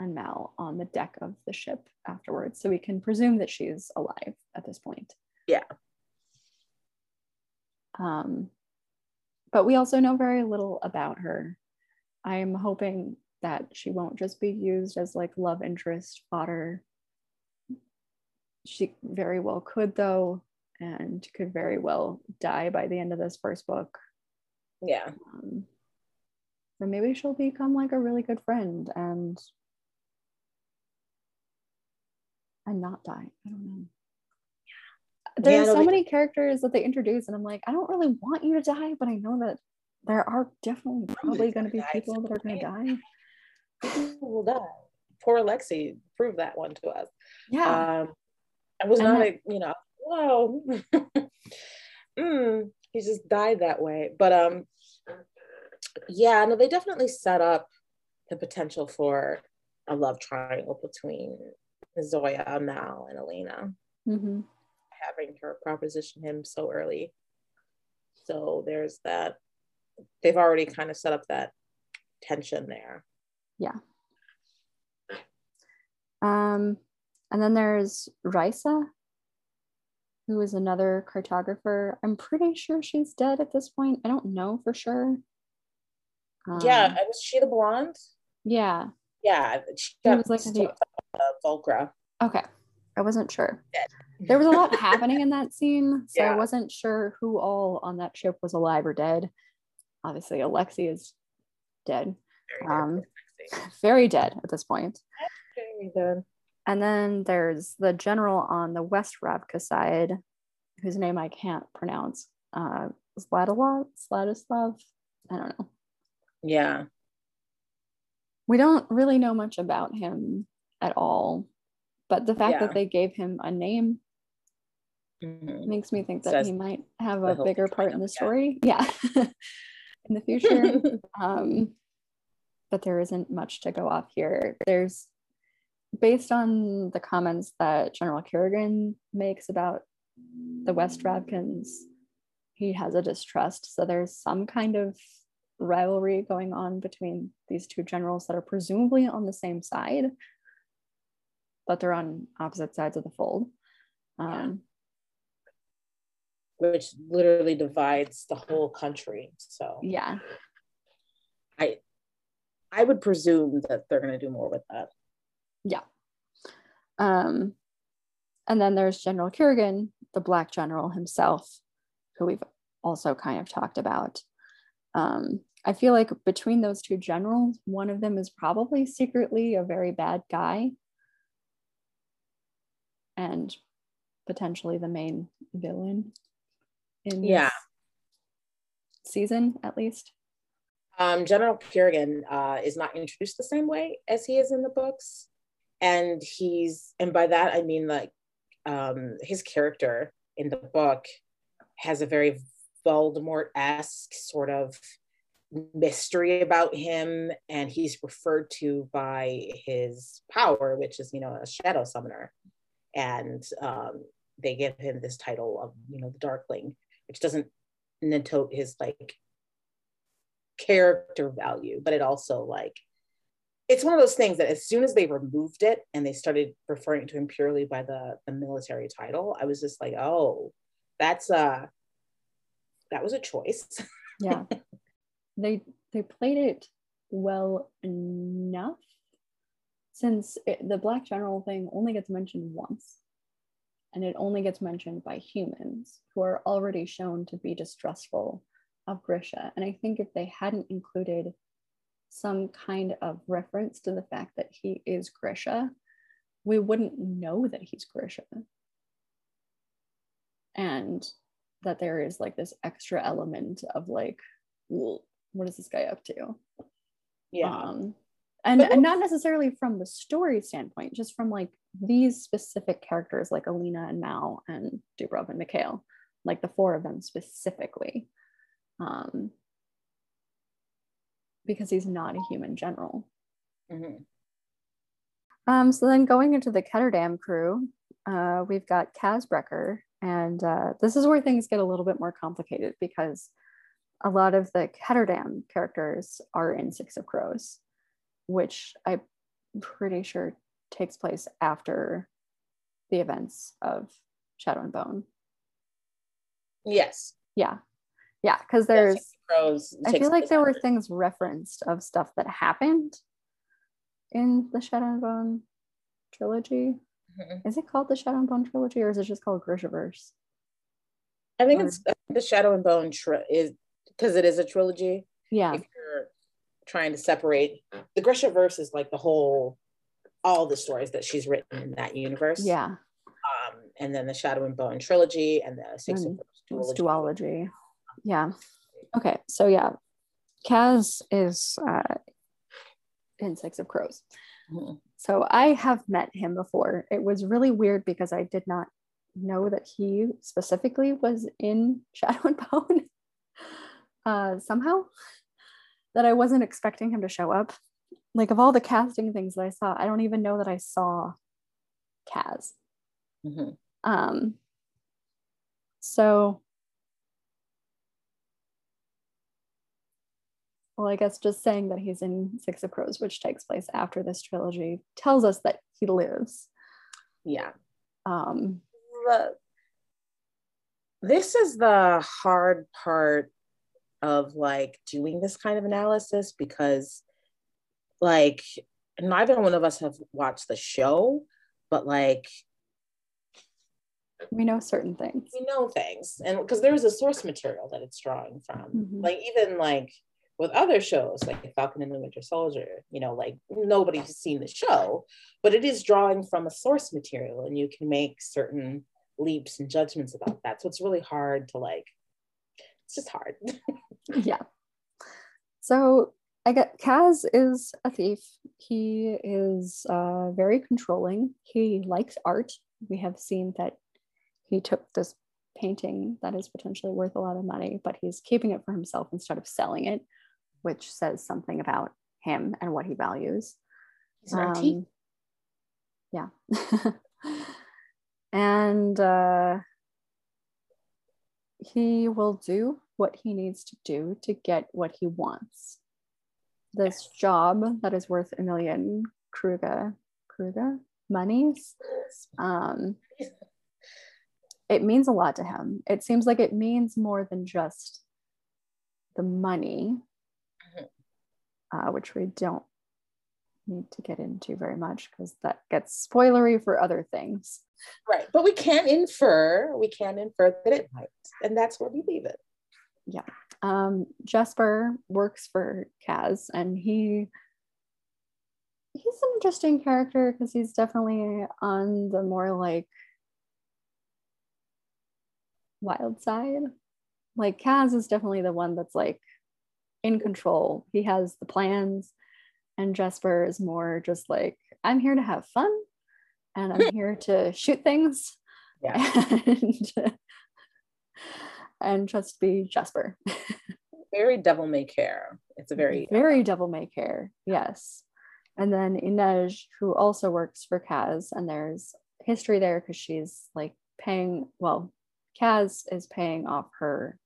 and mal on the deck of the ship afterwards so we can presume that she's alive at this point
Yeah.
um but we also know very little about her i'm hoping that she won't just be used as like love interest fodder she very well could though and could very well die by the end of this first book
yeah.
um, or maybe she'll become like a really good friend and and not die i don't know there's
no,
so many characters that they introduce and i'm like i don't really want you to die but i know that there are definitely probably going to be
gonna die at
people that are going to die
People will die. Poor Alexi proved that one to us.
yeah
Um, I was
And
not
that-
a, you know, whoa. mm, he just died that way. But um, yeah, no, they definitely set up the potential for a love triangle between Zoya, Mal, and Alina,
hmm
having her proposition him so early. So there's that. They've already kind of set up that tension there. Yeah.
Um and then there's Risa, who is another cartographer. I'm pretty sure she's dead at this point. I don't know for sure.
yeah,
Um,
was she the blonde?
yeah.
Yeah, she
was like the-
uh, Volcra.
Okay. I wasn't sure. There was a lot happening in that scene, so
Yeah.
I wasn't sure who all on that ship was alive or dead. Obviously, Alexi is dead,
Very
Um,
good.
very dead at this point.
Very good.
And then there's the general on the West Ravka side, whose name I can't pronounce. Uh, Sladislav? Sladislav? I don't know.
Yeah.
We don't really know much about him at all, but the fact
Yeah.
that they gave him a name
Mhm.
makes me think that
Says
he might have a bigger part in the
of, yeah.
story. Yeah. in the future. um, but there isn't much to go off here. There's based on the comments that General Kirigan makes about the West Ravkans, he has a distrust. So there's some kind of rivalry going on between these two generals that are presumably on the same side, but they're on opposite sides of the fold. Um,
Which literally divides the whole country. So
yeah.
I I would presume that they're gonna do more with that.
Yeah. Um, and then there's General Kirigan, the Black General himself, who we've also kind of talked about. Um, I feel like between those two generals, one of them is probably secretly a very bad guy and potentially the main villain in this
Yeah.
season, at least.
Um, General Kirigan uh, is not introduced the same way as he is in the books, and he's and by that I mean like um, his character in the book has a very Voldemort esque sort of mystery about him and he's referred to by his power which is you know a shadow summoner. And um, they give him this title of you know the darkling which doesn't note his like character value but it also like it's one of those things that as soon as they removed it and they started referring to him purely by the the military title i was just like oh that's uh that was a choice
yeah they they played it well enough since it, the black general thing only gets mentioned once and it only gets mentioned by humans who are already shown to be distrustful of Grisha. And I think if they hadn't included some kind of reference to the fact that he is Grisha, we wouldn't know that he's Grisha. And that there is like this extra element of like, what is this guy up to?
Yeah.
Um, and, and not necessarily from the story standpoint, just from like these specific characters like Alina and Mal and Dubrov and Mikhail, like the four of them specifically. Um, because he's not a human general.
Mhm.
Um, so then going into the Ketterdam crew, uh, we've got Kaz Brecker, and uh, this is where things get a little bit more complicated because a lot of the Ketterdam characters are in Six of Crows, which I'm pretty sure takes place after the events of Shadow and Bone.
yes
Yeah. Yeah, because there's
Crows
I feel like there were things referenced of stuff that happened in the Shadow and Bone trilogy.
Mhm.
Is it called the Shadow and Bone trilogy or is it just called Grishaverse?
I think
or-
it's the Shadow and Bone tri- is because it is a trilogy.
Yeah.
If you're trying to separate the Grisha verse is like the whole all the stories that she's written in that universe.
Yeah.
Um, and then the Shadow and Bone trilogy and the Six of Crows
duology. Yeah. Okay. So yeah, Kaz is uh, in Six of Crows.
Mhm.
So I have met him before. It was really weird because I did not know that he specifically was in Shadow and Bone uh, somehow. That I wasn't expecting him to show up. Like of all the casting things that I saw, I don't even know that I saw Kaz.
Mhm.
Um, so, well, I guess just saying that he's in Six of Crows, which takes place after this trilogy, tells us that he lives.
Yeah.
Um,
The, this is the hard part of like doing this kind of analysis because like neither one of us have watched the show, but like
we know certain things.
we know things and because there is a source material that it's drawing from
Mhm.
like even like with other shows like falcon and the winter soldier you know like nobody's seen the show but it is drawing from a source material and you can make certain leaps and judgments about that so it's really hard to like it's just hard
yeah. So I get Kaz is a thief. He is uh, very controlling. He likes art. We have seen that he took this painting that is potentially worth a lot of money, but he's keeping it for himself instead of selling it, which says something about him and what he values.
He's an.
Um, yeah. and uh, he will do what he needs to do to get what he wants. This job that is worth a million Kruger, Kruger monies, um, it means a lot to him. It seems like it means more than just the money, uh, which we don't need to get into very much because that gets spoilery for other things.
right but we can infer we can infer that it might and that's where we leave it Yeah.
Um, Jesper works for Kaz, and he he's an interesting character because he's definitely on the more like wild side. Like Kaz is definitely the one that's like in control. He has the plans, and Jesper is more just like I'm here to have fun, and I'm here to shoot things,
Yeah.
and and just be Jesper.
very devil may care. It's a very
very devil may care. Yes. And then Inej, who also works for Kaz, and there's history there because she's like paying, well, Kaz is paying off her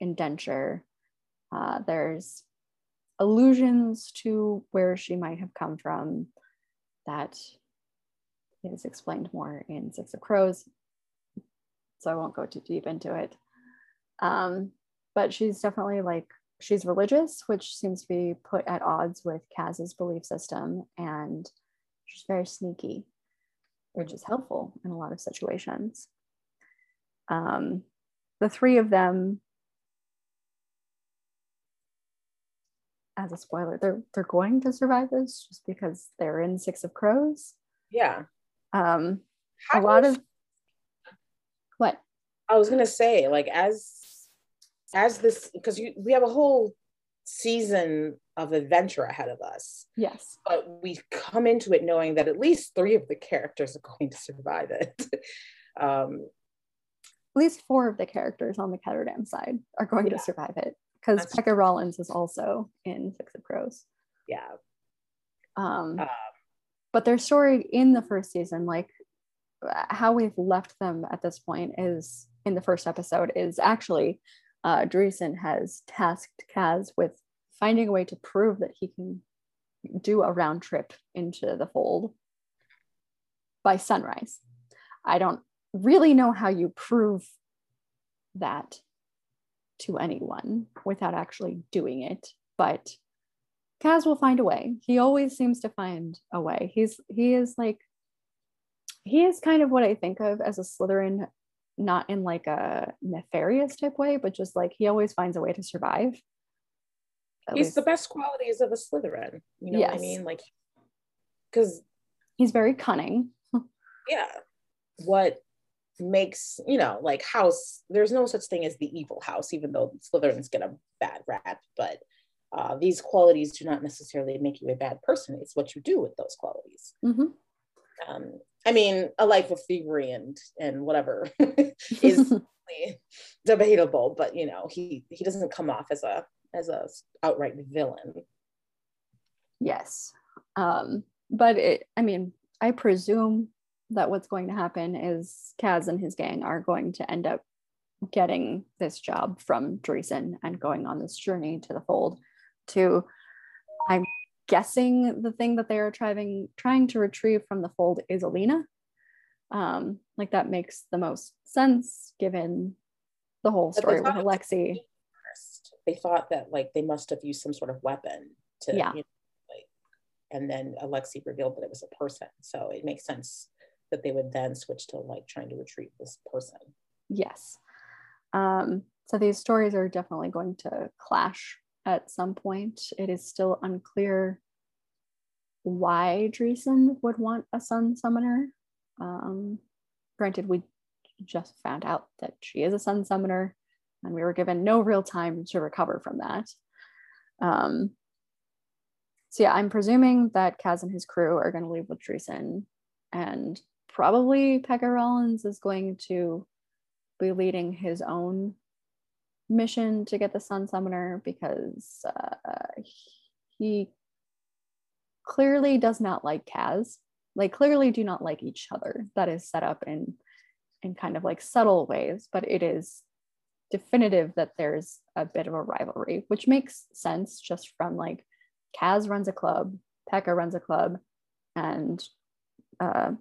indenture. Uh, there's allusions to where she might have come from that is explained more in Six of Crows. So I won't go too deep into it. Um, but she's definitely like, she's religious, which seems to be put at odds with Kaz's belief system. And she's very sneaky, which is helpful in a lot of situations. Um, the three of them as a spoiler, they're they're going to survive this just because they're in Six of Crows.
Yeah.
Um, How a lot of what
I was gonna say, like as as this, because we have a whole season of adventure ahead of us.
Yes.
But we come into it knowing that at least three of the characters are going to survive it. um,
at least four of the characters on the Ketterdam side are going yeah. to survive it because Pekka Rollins is also in Six of Crows.
Yeah.
Um, um, but their story in the first season, like how we've left them at this point, is in the first episode is actually uh, Dreesen has tasked Kaz with finding a way to prove that he can do a round trip into the fold by sunrise. I don't really know how you prove that to anyone without actually doing it. But Kaz will find a way. He always seems to find a way. He's he is like he is kind of what I think of as a Slytherin, not in like a nefarious type way, but just like he always finds a way to survive.
He's least. the best qualities of a Slytherin. You know yes. what I mean? Like because
he's very cunning.
yeah. What makes you know like house there's no such thing as the evil house even though slytherins get a bad rap but uh, these qualities do not necessarily make you a bad person. It's what you do with those qualities.
Mm-hmm.
um, i mean a life of thievery and and whatever is debatable but you know he he doesn't come off as a as a outright villain.
Yes. Um but it i mean i presume that what's going to happen is Kaz and his gang are going to end up getting this job from Dreesen and going on this journey to the fold to I'm guessing the thing that they are trying trying to retrieve from the fold is Alina. Um, like that makes the most sense given the whole story with Alexi.
They thought that like they must have used some sort of weapon to
yeah.
You know, like, and then Alexi revealed that it was a person. So it makes sense that they would then switch to like trying to retrieve this person.
Yes. Um, so these stories are definitely going to clash at some point. It is still unclear why Dreesen would want a sun summoner. Um, granted, we just found out that she is a sun summoner, and we were given no real time to recover from that. Um, so yeah, I'm presuming that Kaz and his crew are going to leave with Dreesen, and probably Pekka Rollins is going to be leading his own mission to get the Sun Summoner because uh, he clearly does not like Kaz. Like clearly do not like each other. That is set up in in kind of like subtle ways, but it is definitive that there's a bit of a rivalry, which makes sense just from like Kaz runs a club, Pekka runs a club, and uh,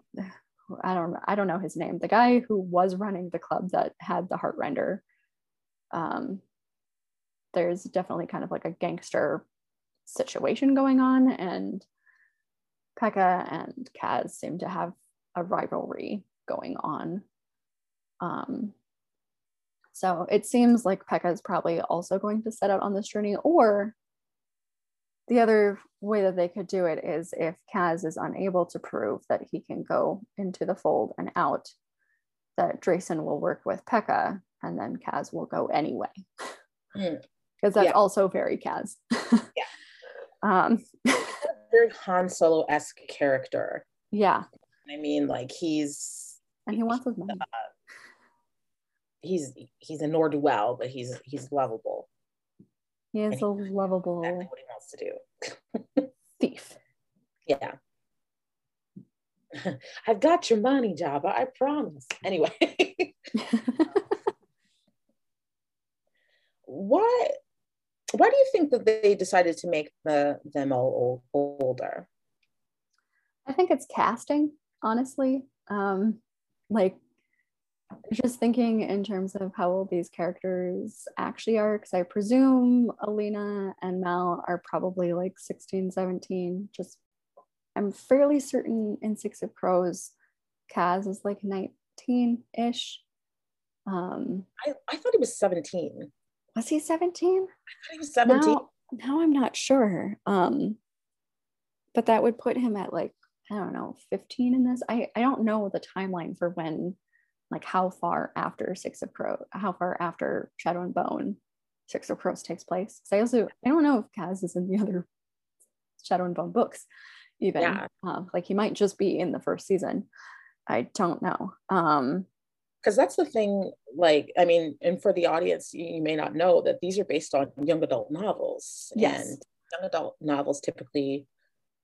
I don't I don't know his name. The guy who was running the club that had the Heartrender. Um, there's definitely kind of like a gangster situation going on, and Pekka and Kaz seem to have a rivalry going on. Um, so it seems like Pekka is probably also going to set out on this journey, or the other way that they could do it is if Kaz is unable to prove that he can go into the fold and out, that Dreesen will work with Pekka and then Kaz will go anyway. Because mm. that's yeah. also very Kaz.
yeah.
Um,
very Han Solo esque character.
Yeah.
I mean, like he's.
And he wants his money. Uh,
he's he's a nor do well, but he's he's lovable.
He is a lovable
Exactly what he wants to do.
thief.
Yeah. I've got your money, Jabba. I promise. Anyway, why why do you think that they decided to make the them all old, older?
I think it's casting, honestly. Um, like just thinking in terms of how old these characters actually are, because I presume Alina and Mal are probably like 16, 17. Just I'm fairly certain in Six of Crows, Kaz is like 19-ish. Um,
I, I thought he was 17.
Was he 17?
i thought he was 17.
Now, now I'm not sure. Um, but that would put him at like I don't know, 15 in this. I, I don't know the timeline for when, like how far after Six of Crow, how far after Shadow and Bone Six of Crows takes place. Because I also I don't know if Kaz is in the other Shadow and Bone books, even.
Yeah.
Uh, like he might just be in the first season. I don't know. Um
because that's the thing like i mean and for the audience you, you, may not know that these are based on young adult novels
Yes.
and young adult novels typically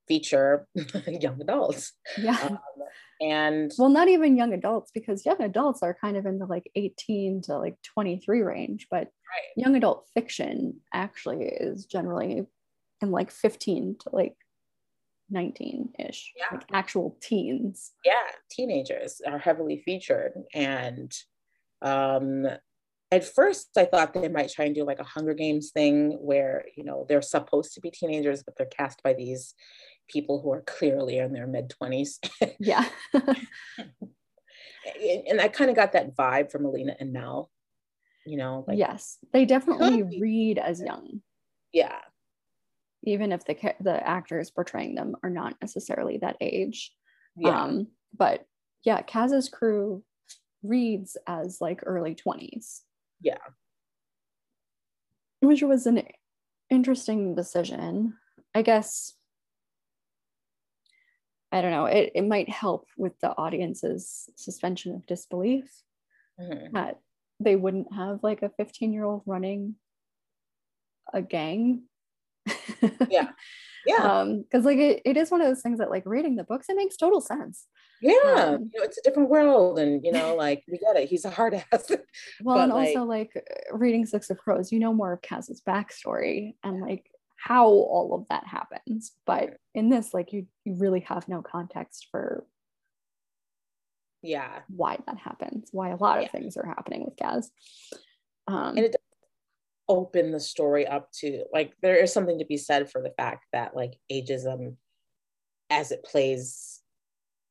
feature young adults
yeah.
um, and
well, not even young adults because young adults are kind of in the like 18 to like 23 range, but
right
young adult fiction actually is generally in like 15 to like 19-ish
Yeah.
like actual teens
yeah teenagers are heavily featured and um at first i thought they might try and do like a hunger games thing where you know they're supposed to be teenagers but they're cast by these people who are clearly in their mid-20s
yeah.
And and i kind of got that vibe from alina and mal you know like
yes. They definitely read as young.
Yeah.
Even if the the actors portraying them are not necessarily that age.
Yeah.
Um but yeah kaz's crew reads as like early 20s
Yeah.
which was an interesting decision. I guess i don't know it, it might help with the audience's suspension of disbelief
Mhm.
that they wouldn't have like a 15 year old running a gang
Yeah. yeah
um because like it, it is one of those things that like reading the books it makes total sense
yeah
um,
you know it's a different world and you know like we get it he's a hard ass
well
But,
and also like reading six of crows you know more of kaz's backstory and like how all of that happens. But in this like you you really have no context for
yeah.
why that happens why a lot of things are happening with Kaz. um
and it does open the story up to like there is something to be said for the fact that like ageism as it plays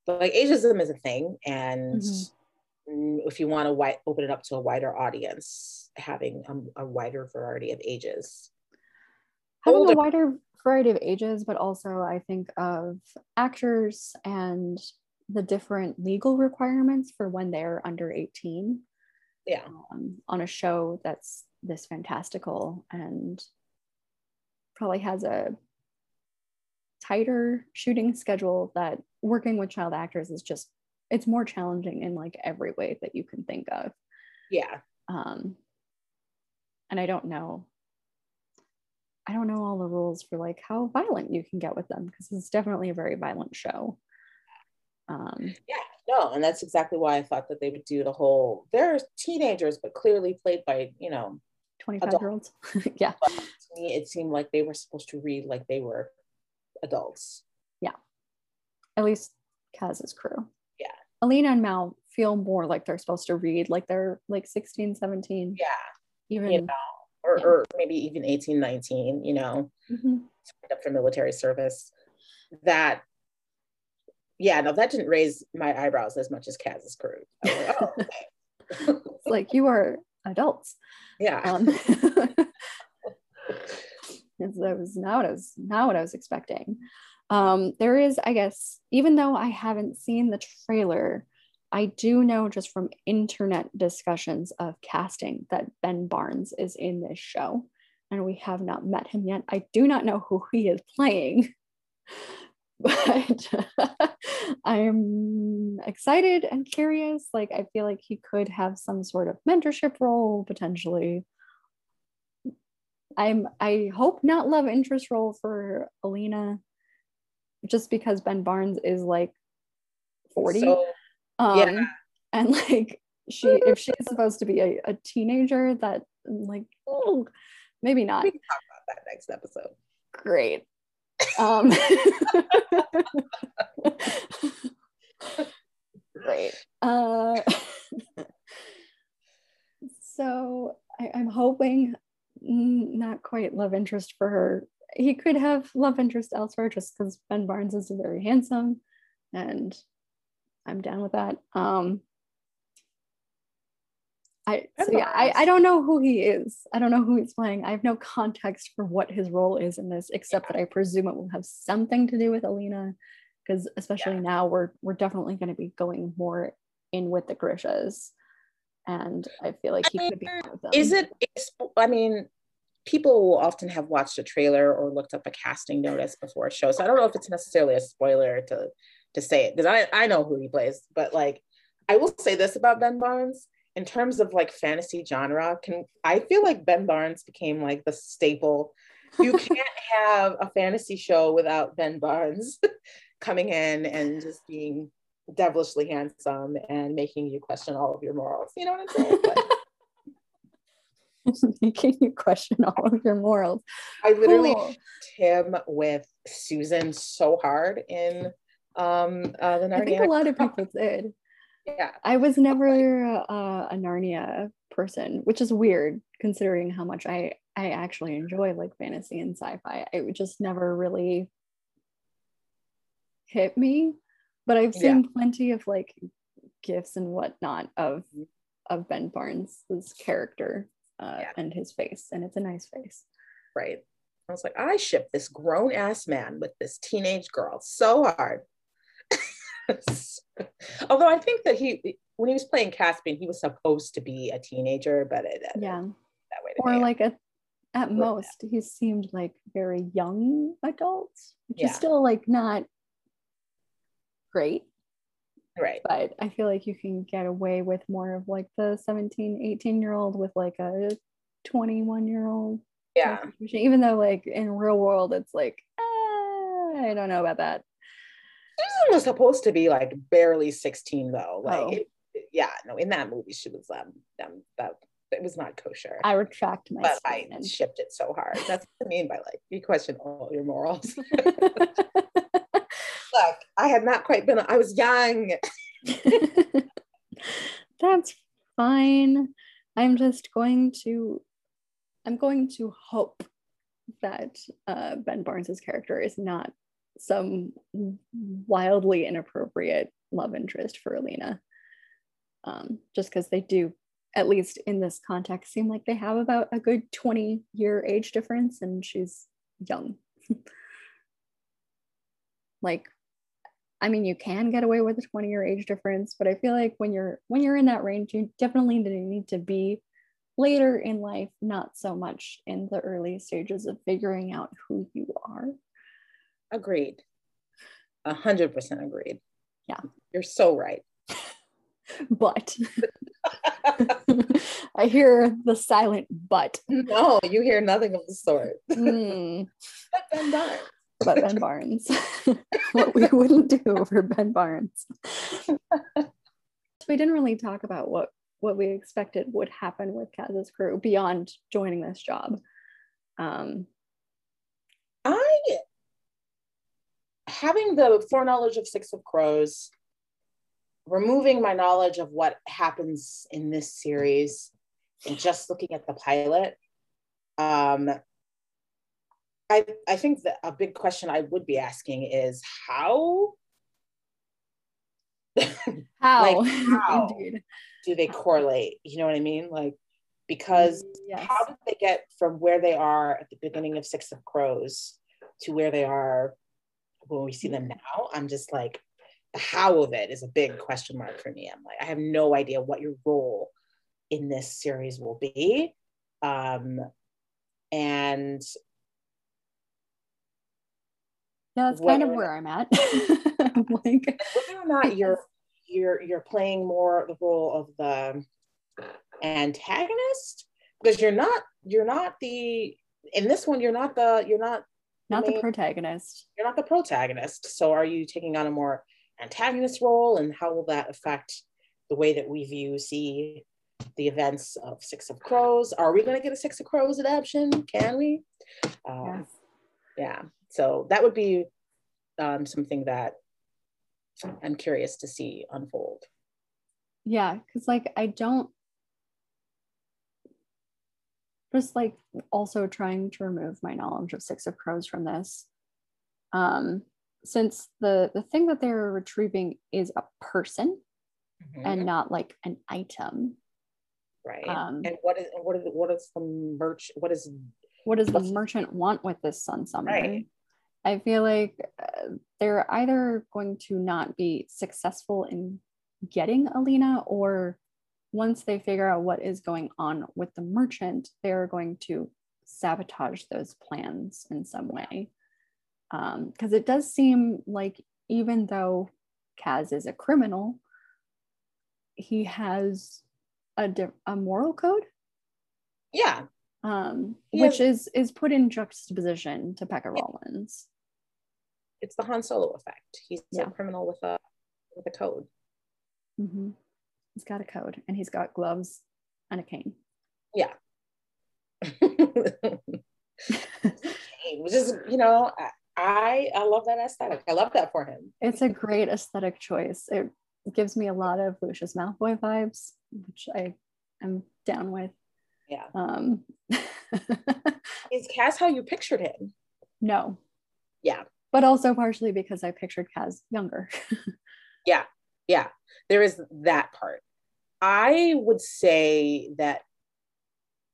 like ageism is a thing. And
Mhm.
mm, if you want to wi- open it up to a wider audience having a, a wider variety of ages
having
older-
a wider variety of ages, but also I think of actors and the different legal requirements for when they're under 18
yeah.
Um, on a show that's this fantastical and probably has a tighter shooting schedule that working with child actors is just it's more challenging in like every way that you can think of.
Yeah.
Um and i don't know i don't know all the rules for like how violent you can get with them because it's definitely a very violent show. Um yeah,
no and that's exactly why i thought that they would do the whole they're teenagers but clearly played by you know
25 year olds yeah.
But to me it seemed like they were supposed to read like they were adults.
Yeah, at least kaz's crew.
Yeah.
alina and mal feel more like they're supposed to read like they're like 16 17
yeah.
Even
you know or, or maybe even 18 19 you know
Mhm.
up for military service that yeah no that didn't raise my eyebrows as much as Kaz's crew like, oh, okay.
like you are adults
yeah
um that was not what I was not what I was expecting. Um, there is, I guess, even though I haven't seen the trailer, I do know just from internet discussions of casting that Ben Barnes is in this show, and we have not met him yet. I do not know who he is playing, but I'm excited and curious. Like, I feel like he could have some sort of mentorship role potentially I'm I hope not love interest role for Alina, just because Ben Barnes is like 40.
So,
um
yeah.
and like she if she's supposed to be a, a teenager, that like oh maybe not.
we can talk about that next episode.
Great. Um great. Uh so I, I'm hoping not quite love interest for her. He could have love interest elsewhere just because Ben Barnes is very handsome and I'm down with that. Um I so yeah, I, I don't know who he is. I don't know who he's playing. I have no context for what his role is in this, except that I presume it will have something to do with Alina. Because especially now we're we're definitely going to be going more in with the Grishas. And I feel like he
I
could be one of them.
Is it? I mean, people will often have watched a trailer or looked up a casting notice before a show, so I don't know if it's necessarily a spoiler to to say it because I I know who he plays, but like I will say this about Ben Barnes in terms of like fantasy genre. Can I feel like Ben Barnes became like the staple? You can't have a fantasy show without Ben Barnes coming in and just being devilishly handsome and making you question all of your morals. You know what I'm saying? Like,
making you question all of your morals.
I literally
Cool.
him with Susan so hard in um uh the
I think a lot of people did.
yeah
I was never uh, a Narnia person, which is weird considering how much I I actually enjoy like fantasy and sci-fi. It just never really hit me. But I've
Yeah.
seen plenty of like gifs and whatnot of of Ben Barnes's character uh,
Yeah.
and his face, and it's a nice face.
right I was like I ship this grown ass man with this teenage girl so hard although I think that he when he was playing Caspian he was supposed to be a teenager but it
Yeah,
that way
or like at at most he seemed like very young adults, which
Yeah.
is still like not great.
right
but I feel like you can get away with more of like the 17, 18 year old with like a 21 year old.
yeah
Even though, like, in real world, it's like, ah, I don't know about that.
Was supposed to be like barely 16 though like
Oh.
it- yeah no in that movie she was um, um that it was not kosher
I retract my
but I shipped it so hard. That's what I mean by like you question all your morals. Look, I had not quite been. I was young.
That's fine. I'm just going to I'm going to hope that uh, Ben Barnes's character is not some wildly inappropriate love interest for Alina. Um, just because they do, at least in this context, seem like they have about a good 20 year age difference, and she's young. like I mean, you can get away with a 20 year age difference, but I feel like when you're when you're in that range, you definitely need to be later in life, not so much in the early stages of figuring out who you are.
Agreed. A hundred percent agreed.
Yeah.
You're so right.
But I hear the silent but.
no, you hear nothing of the sort.
Hmm,
But Ben Barnes.
but Ben Barnes. what we wouldn't do for Ben Barnes. we didn't really talk about what what we expected would happen with Kaz's crew beyond joining this job. Um,
I having the foreknowledge of Six of Crows, removing my knowledge of what happens in this series, and just looking at the pilot, um, I I think that a big question I would be asking is how
how?
Like, how?
Indeed.
do they correlate? You know what I mean? Like because
Yes.
how did they get from where they are at the beginning of Six of Crows to where they are when we see them now? I'm just like, the how of it is a big question mark for me. I'm like, I have no idea what your role in this series will be. Um, and
Yeah, that's kind of where I'm at. I'm like,
whether or not you're you're you're playing more the role of the antagonist because you're not you're not the in this one you're not the you're not
not the protagonist.
you're not the protagonist. So are you taking on a more antagonist role, and how will that affect the way that we view see the events of Six of Crows? Are we going to get a Six of Crows adaptation? Can we? Um,
Yes.
yeah so that would be um, something that i'm curious to see unfold
Yeah, because like I don't just like also trying to remove my knowledge of Six of Crows from this. Um, since the the thing that they're retrieving is a person and not like an item.
right
um,
and what is what is what is the merch what is
What does the merchant want with this Sun Summoner?
Right.
I feel like uh, they're either going to not be successful in getting Alina, or once they figure out what is going on with the merchant, they're going to sabotage those plans in some way. Because it does seem like even though Kaz is a criminal, he has a, di- a moral code
yeah
um, which is is put in juxtaposition to Pekka Rollins.
it's the han solo effect he's
Yeah.
a criminal with a with a code
Mhm. He's got a code and he's got gloves and a cane.
yeah. Which is you know I, I love that aesthetic. I love that for him.
It's a great aesthetic choice. It gives me a lot of Lucius Malfoy vibes, which I am down with.
yeah.
Um,
is Kaz how you pictured him?
No,
yeah.
But also partially because I pictured Kaz younger.
yeah. Yeah. There is that part i would say that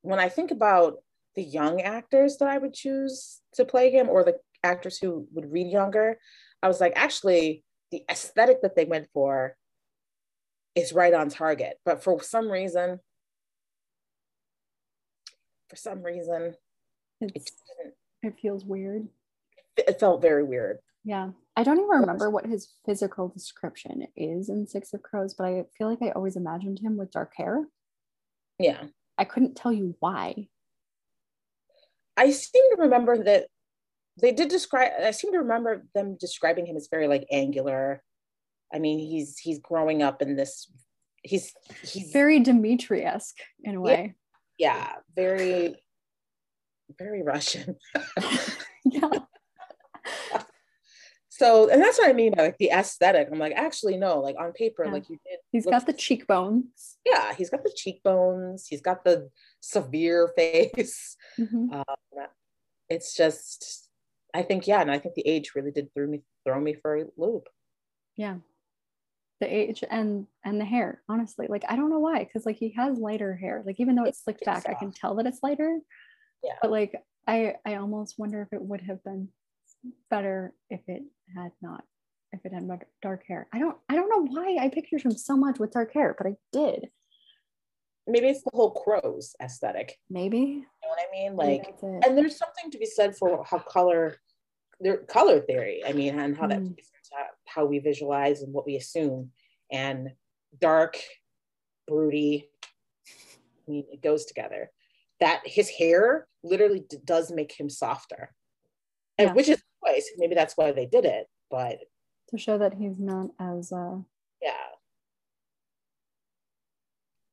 when i think about the young actors that i would choose to play him or the actors who would read younger i was like actually the aesthetic that they went for is right on target but for some reason for some reason it,
it feels weird.
it felt very weird
Yeah. I don't even remember what his physical description is in Six of Crows, but I feel like I always imagined him with dark hair.
yeah
I couldn't tell you why.
I seem to remember that they did describe. I seem to remember them describing him as very like angular. I mean, he's he's growing up in this. He's he's
Very Dimitri esque in a way.
yeah, very very Russian. So, and that's what I mean by like the aesthetic. I'm like, actually, no, like on paper,
Yeah.
like you did.
He's
look-
got the cheekbones.
yeah, he's got the cheekbones. He's got the severe face.
Mhm.
Um, it's just, I think, yeah, and I think the age really did throw me throw me for a loop.
Yeah. The age and and the hair, honestly. Like I don't know why, because like he has lighter hair. Like even though it's slicked
It's
back, I can tell that it's lighter.
Yeah.
But like I I almost wonder if it would have been better if it had not if it had dark hair. I don't I don't know why I pictured him so much with dark hair, but I did.
maybe it's the whole crows aesthetic.
Maybe.
You know what I mean? Like, and there's something to be said for how color, their color theory. I mean, and how that
Mm.
plays into how we visualize and what we assume. And dark, broody. I mean, it goes together. That his hair literally d- does make him softer, and
Yeah.
which is nice. Maybe that's why they did it. But
to show that he's not as uh
yeah.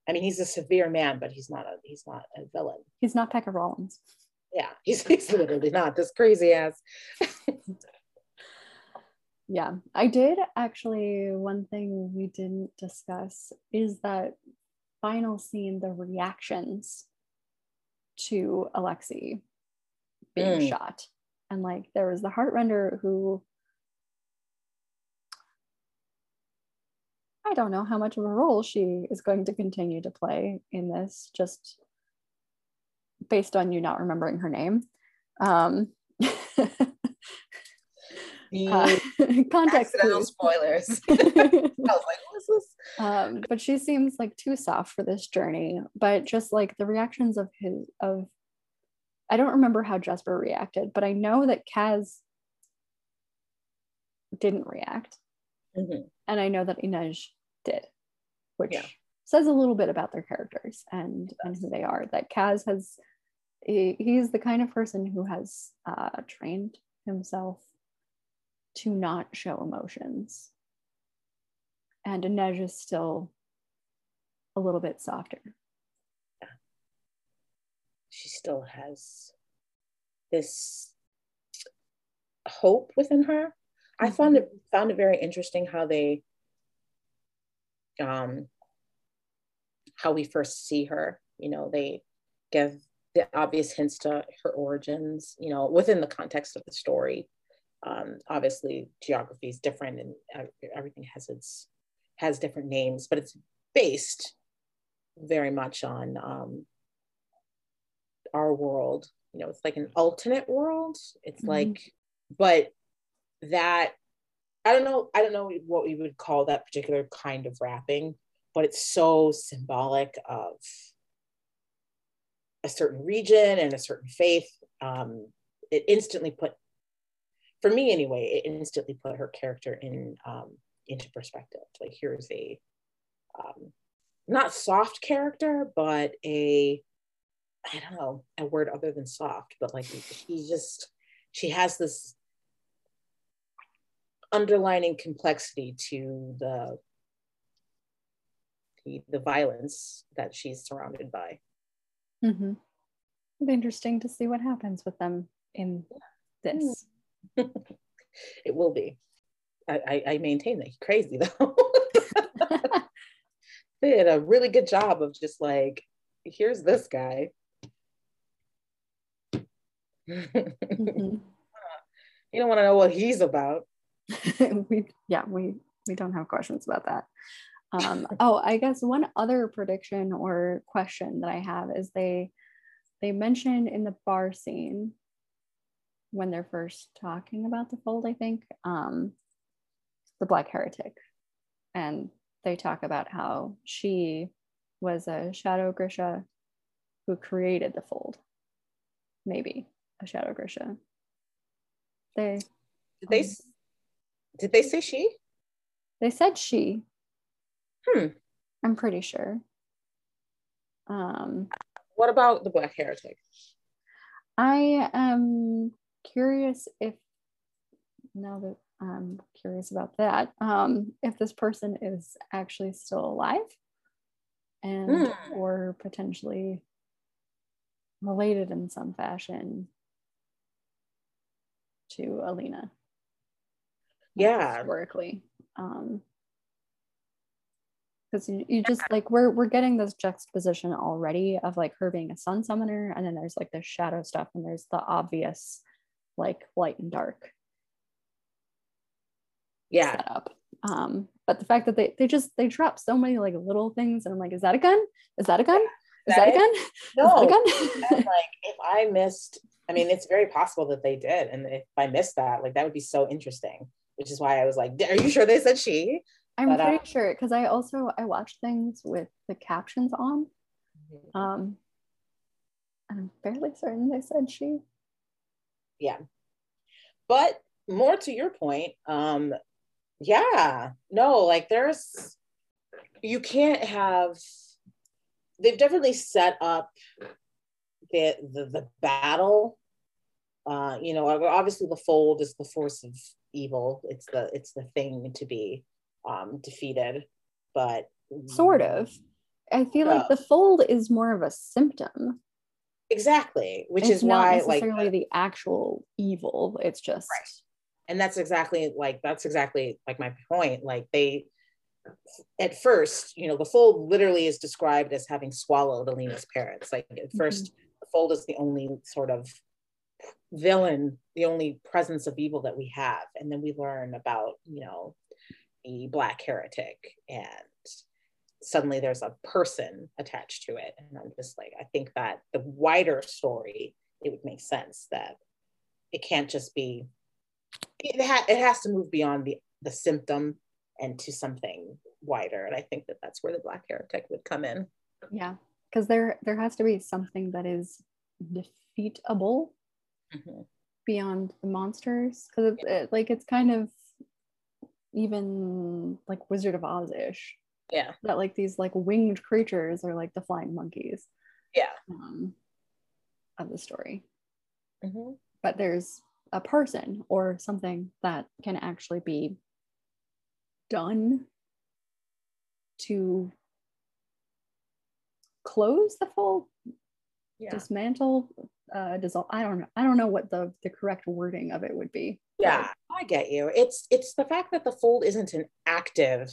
I mean, he's a severe man, but he's not a he's not a villain.
he's not Pekka Rollins.
Yeah, he's, he's literally not this crazy ass.
Yeah, I did actually. One thing we didn't discuss is that final scene, the reactions to Alexei being
Mm.
shot. And like there was the Heartrender who I don't know how much of a role she is going to continue to play in this, just based on you not remembering her name. Um, uh, context.
spoilers. I was like, what is this?
um, but she seems like too soft for this journey. But just like the reactions of his of, I don't remember how Jesper reacted, but I know that Kaz didn't react,
Mhm.
and I know that Inej did, which
Yeah.
says a little bit about their characters and and who they are. That Kaz has he, he's the kind of person who has uh, trained himself to not show emotions. And Inej is still a little bit softer.
Still has this hope within her. Mm-hmm. I found it found it very interesting how they um how we first see her. You know, they give the obvious hints to her origins, you know, within the context of the story. Um, obviously, geography is different and everything has its has different names, but it's based very much on um, our world. You know, it's like an alternate world. It's mm-hmm. like, but that I don't know. I don't know what we would call that particular kind of wrapping, but it's so symbolic of a certain region and a certain faith. Um, it instantly put, for me anyway, it instantly put her character in um, into perspective. Like here's a um, not soft character, but a I don't know a word other than soft, but like she just she has this underlining complexity to the the, the violence that she's surrounded by.
Mm-hmm. Interesting to see what happens with them in this.
it will be. I, I, I maintain that he's crazy though. they did a really good job of just like, here's this guy. Mm-hmm. You don't want to know what he's about.
we yeah, we we don't have questions about that. Um, oh, I guess one other prediction or question that I have is they they mention in the bar scene when they're first talking about the fold, I think, um, the Black Heretic, and they talk about how she was a Shadow Grisha who created the fold, maybe a Shadow Grisha. They
did they um, did they say she?
They said she.
Hmm.
I'm pretty sure. Um,
what about the Black Heretic?
I am curious if now that I'm curious about that, um, if this person is actually still alive and mm. or potentially related in some fashion to Alina.
Yeah.
Historically. Um, because you, you just like we're we're getting this juxtaposition already of like her being a sun summoner and then there's like the shadow stuff and there's the obvious like light and dark
yeah
setup. um but the fact that they they just they drop so many like little things and i'm like is that a gun is that a gun is that, that a gun
no a gun? like if i missed i mean it's very possible that they did and if i missed that like that would be so interesting which is why i was like are you sure they said she
I'm but, pretty uh, sure because I also I watch things with the captions on. Mm-hmm. Um and I'm fairly certain they said she.
Yeah. But more to your point, um, yeah, no, like there's you can't have they've definitely set up the the, the battle. Uh, you know, obviously the fold is the force of evil. It's the it's the thing to be um, defeated, but
sort of. I feel uh, like the fold is more of a symptom.
Exactly, which it's is not
why necessarily like the actual evil. It's just right.
and that's exactly like that's exactly like my point. Like they at first, you know, the fold literally is described as having swallowed Alina's parents. Like at 1st mm-hmm. The fold is the only sort of villain, the only presence of evil that we have. And then we learn about, you know, the black heretic and suddenly there's a person attached to it. And i'm just like i think that the wider story it would make sense that it can't just be it, ha- it has to move beyond the the symptom and to something wider. And i think that that's where the black heretic would come in.
Yeah because there there has to be something that is defeatable mm-hmm. beyond the monsters because it, like it's kind of even like Wizard of Oz ish.
Yeah.
That like these like winged creatures are like the flying monkeys.
Yeah. Um,
of the story.
Mhm.
But there's a person or something that can actually be done to close the fold,
Yeah.
dismantle, uh, dissolve. I don't know. I don't know what the the correct wording of it would be.
yeah i get you it's it's the fact that the fold isn't an active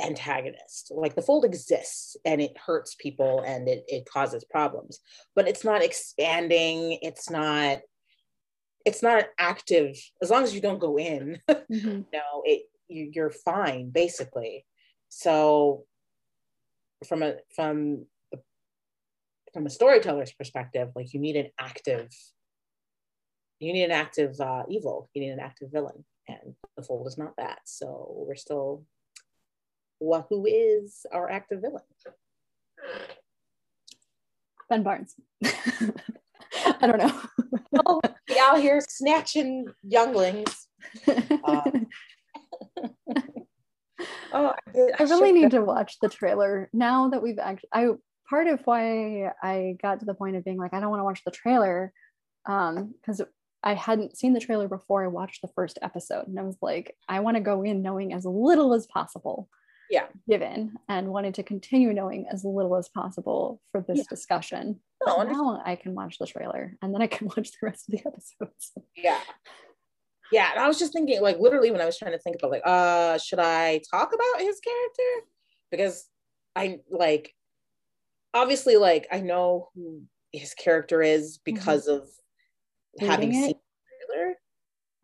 antagonist like the fold exists and it hurts people and it, it causes problems but it's not expanding it's not it's not active as long as you don't go in
Mhm.
no it you, you're fine basically so from a from from a storyteller's perspective like you need an active you need an active uh, evil you need an active villain and the fold is not that so we're still what who is our active villain
Ben Barnes. I don't know.
oh be out here snatching younglings Uh, oh I, did,
I really need to watch the trailer now that we've actually. I part of why I got to the point of being like, I don't want to watch the trailer, um, because I hadn't seen the trailer before I watched the first episode, and I was like, I want to go in knowing as little as possible.
Yeah.
Given and wanted to continue knowing as little as possible for this
Yeah.
discussion.
No,
now I can watch the trailer and then I can watch the rest of the episodes.
yeah yeah and i was just thinking like literally when i was trying to think about like uh should i talk about his character? Because i like obviously like i know who his character is because of having
Reading
seen
it?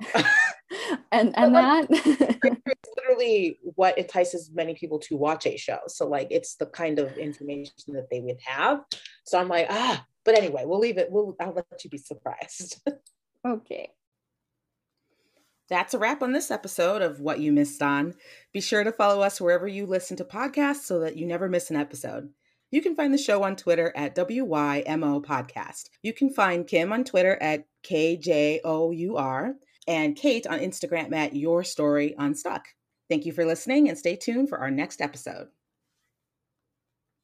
the trailer.
and and
like-
that?
it's literally what entices many people to watch a show. So like it's the kind of information that they would have. So i'm like ah but anyway we'll leave it we'll i'll let you be surprised.
Okay.
That's a wrap on this episode of What You Missed On. Be sure to follow us wherever you listen to podcasts so that you never miss an episode. You can find the show on Twitter at WYMO Podcast. You can find Kim on Twitter at KJOUR and Kate on Instagram at Your Story Unstuck. Thank you for listening and stay tuned for our next episode.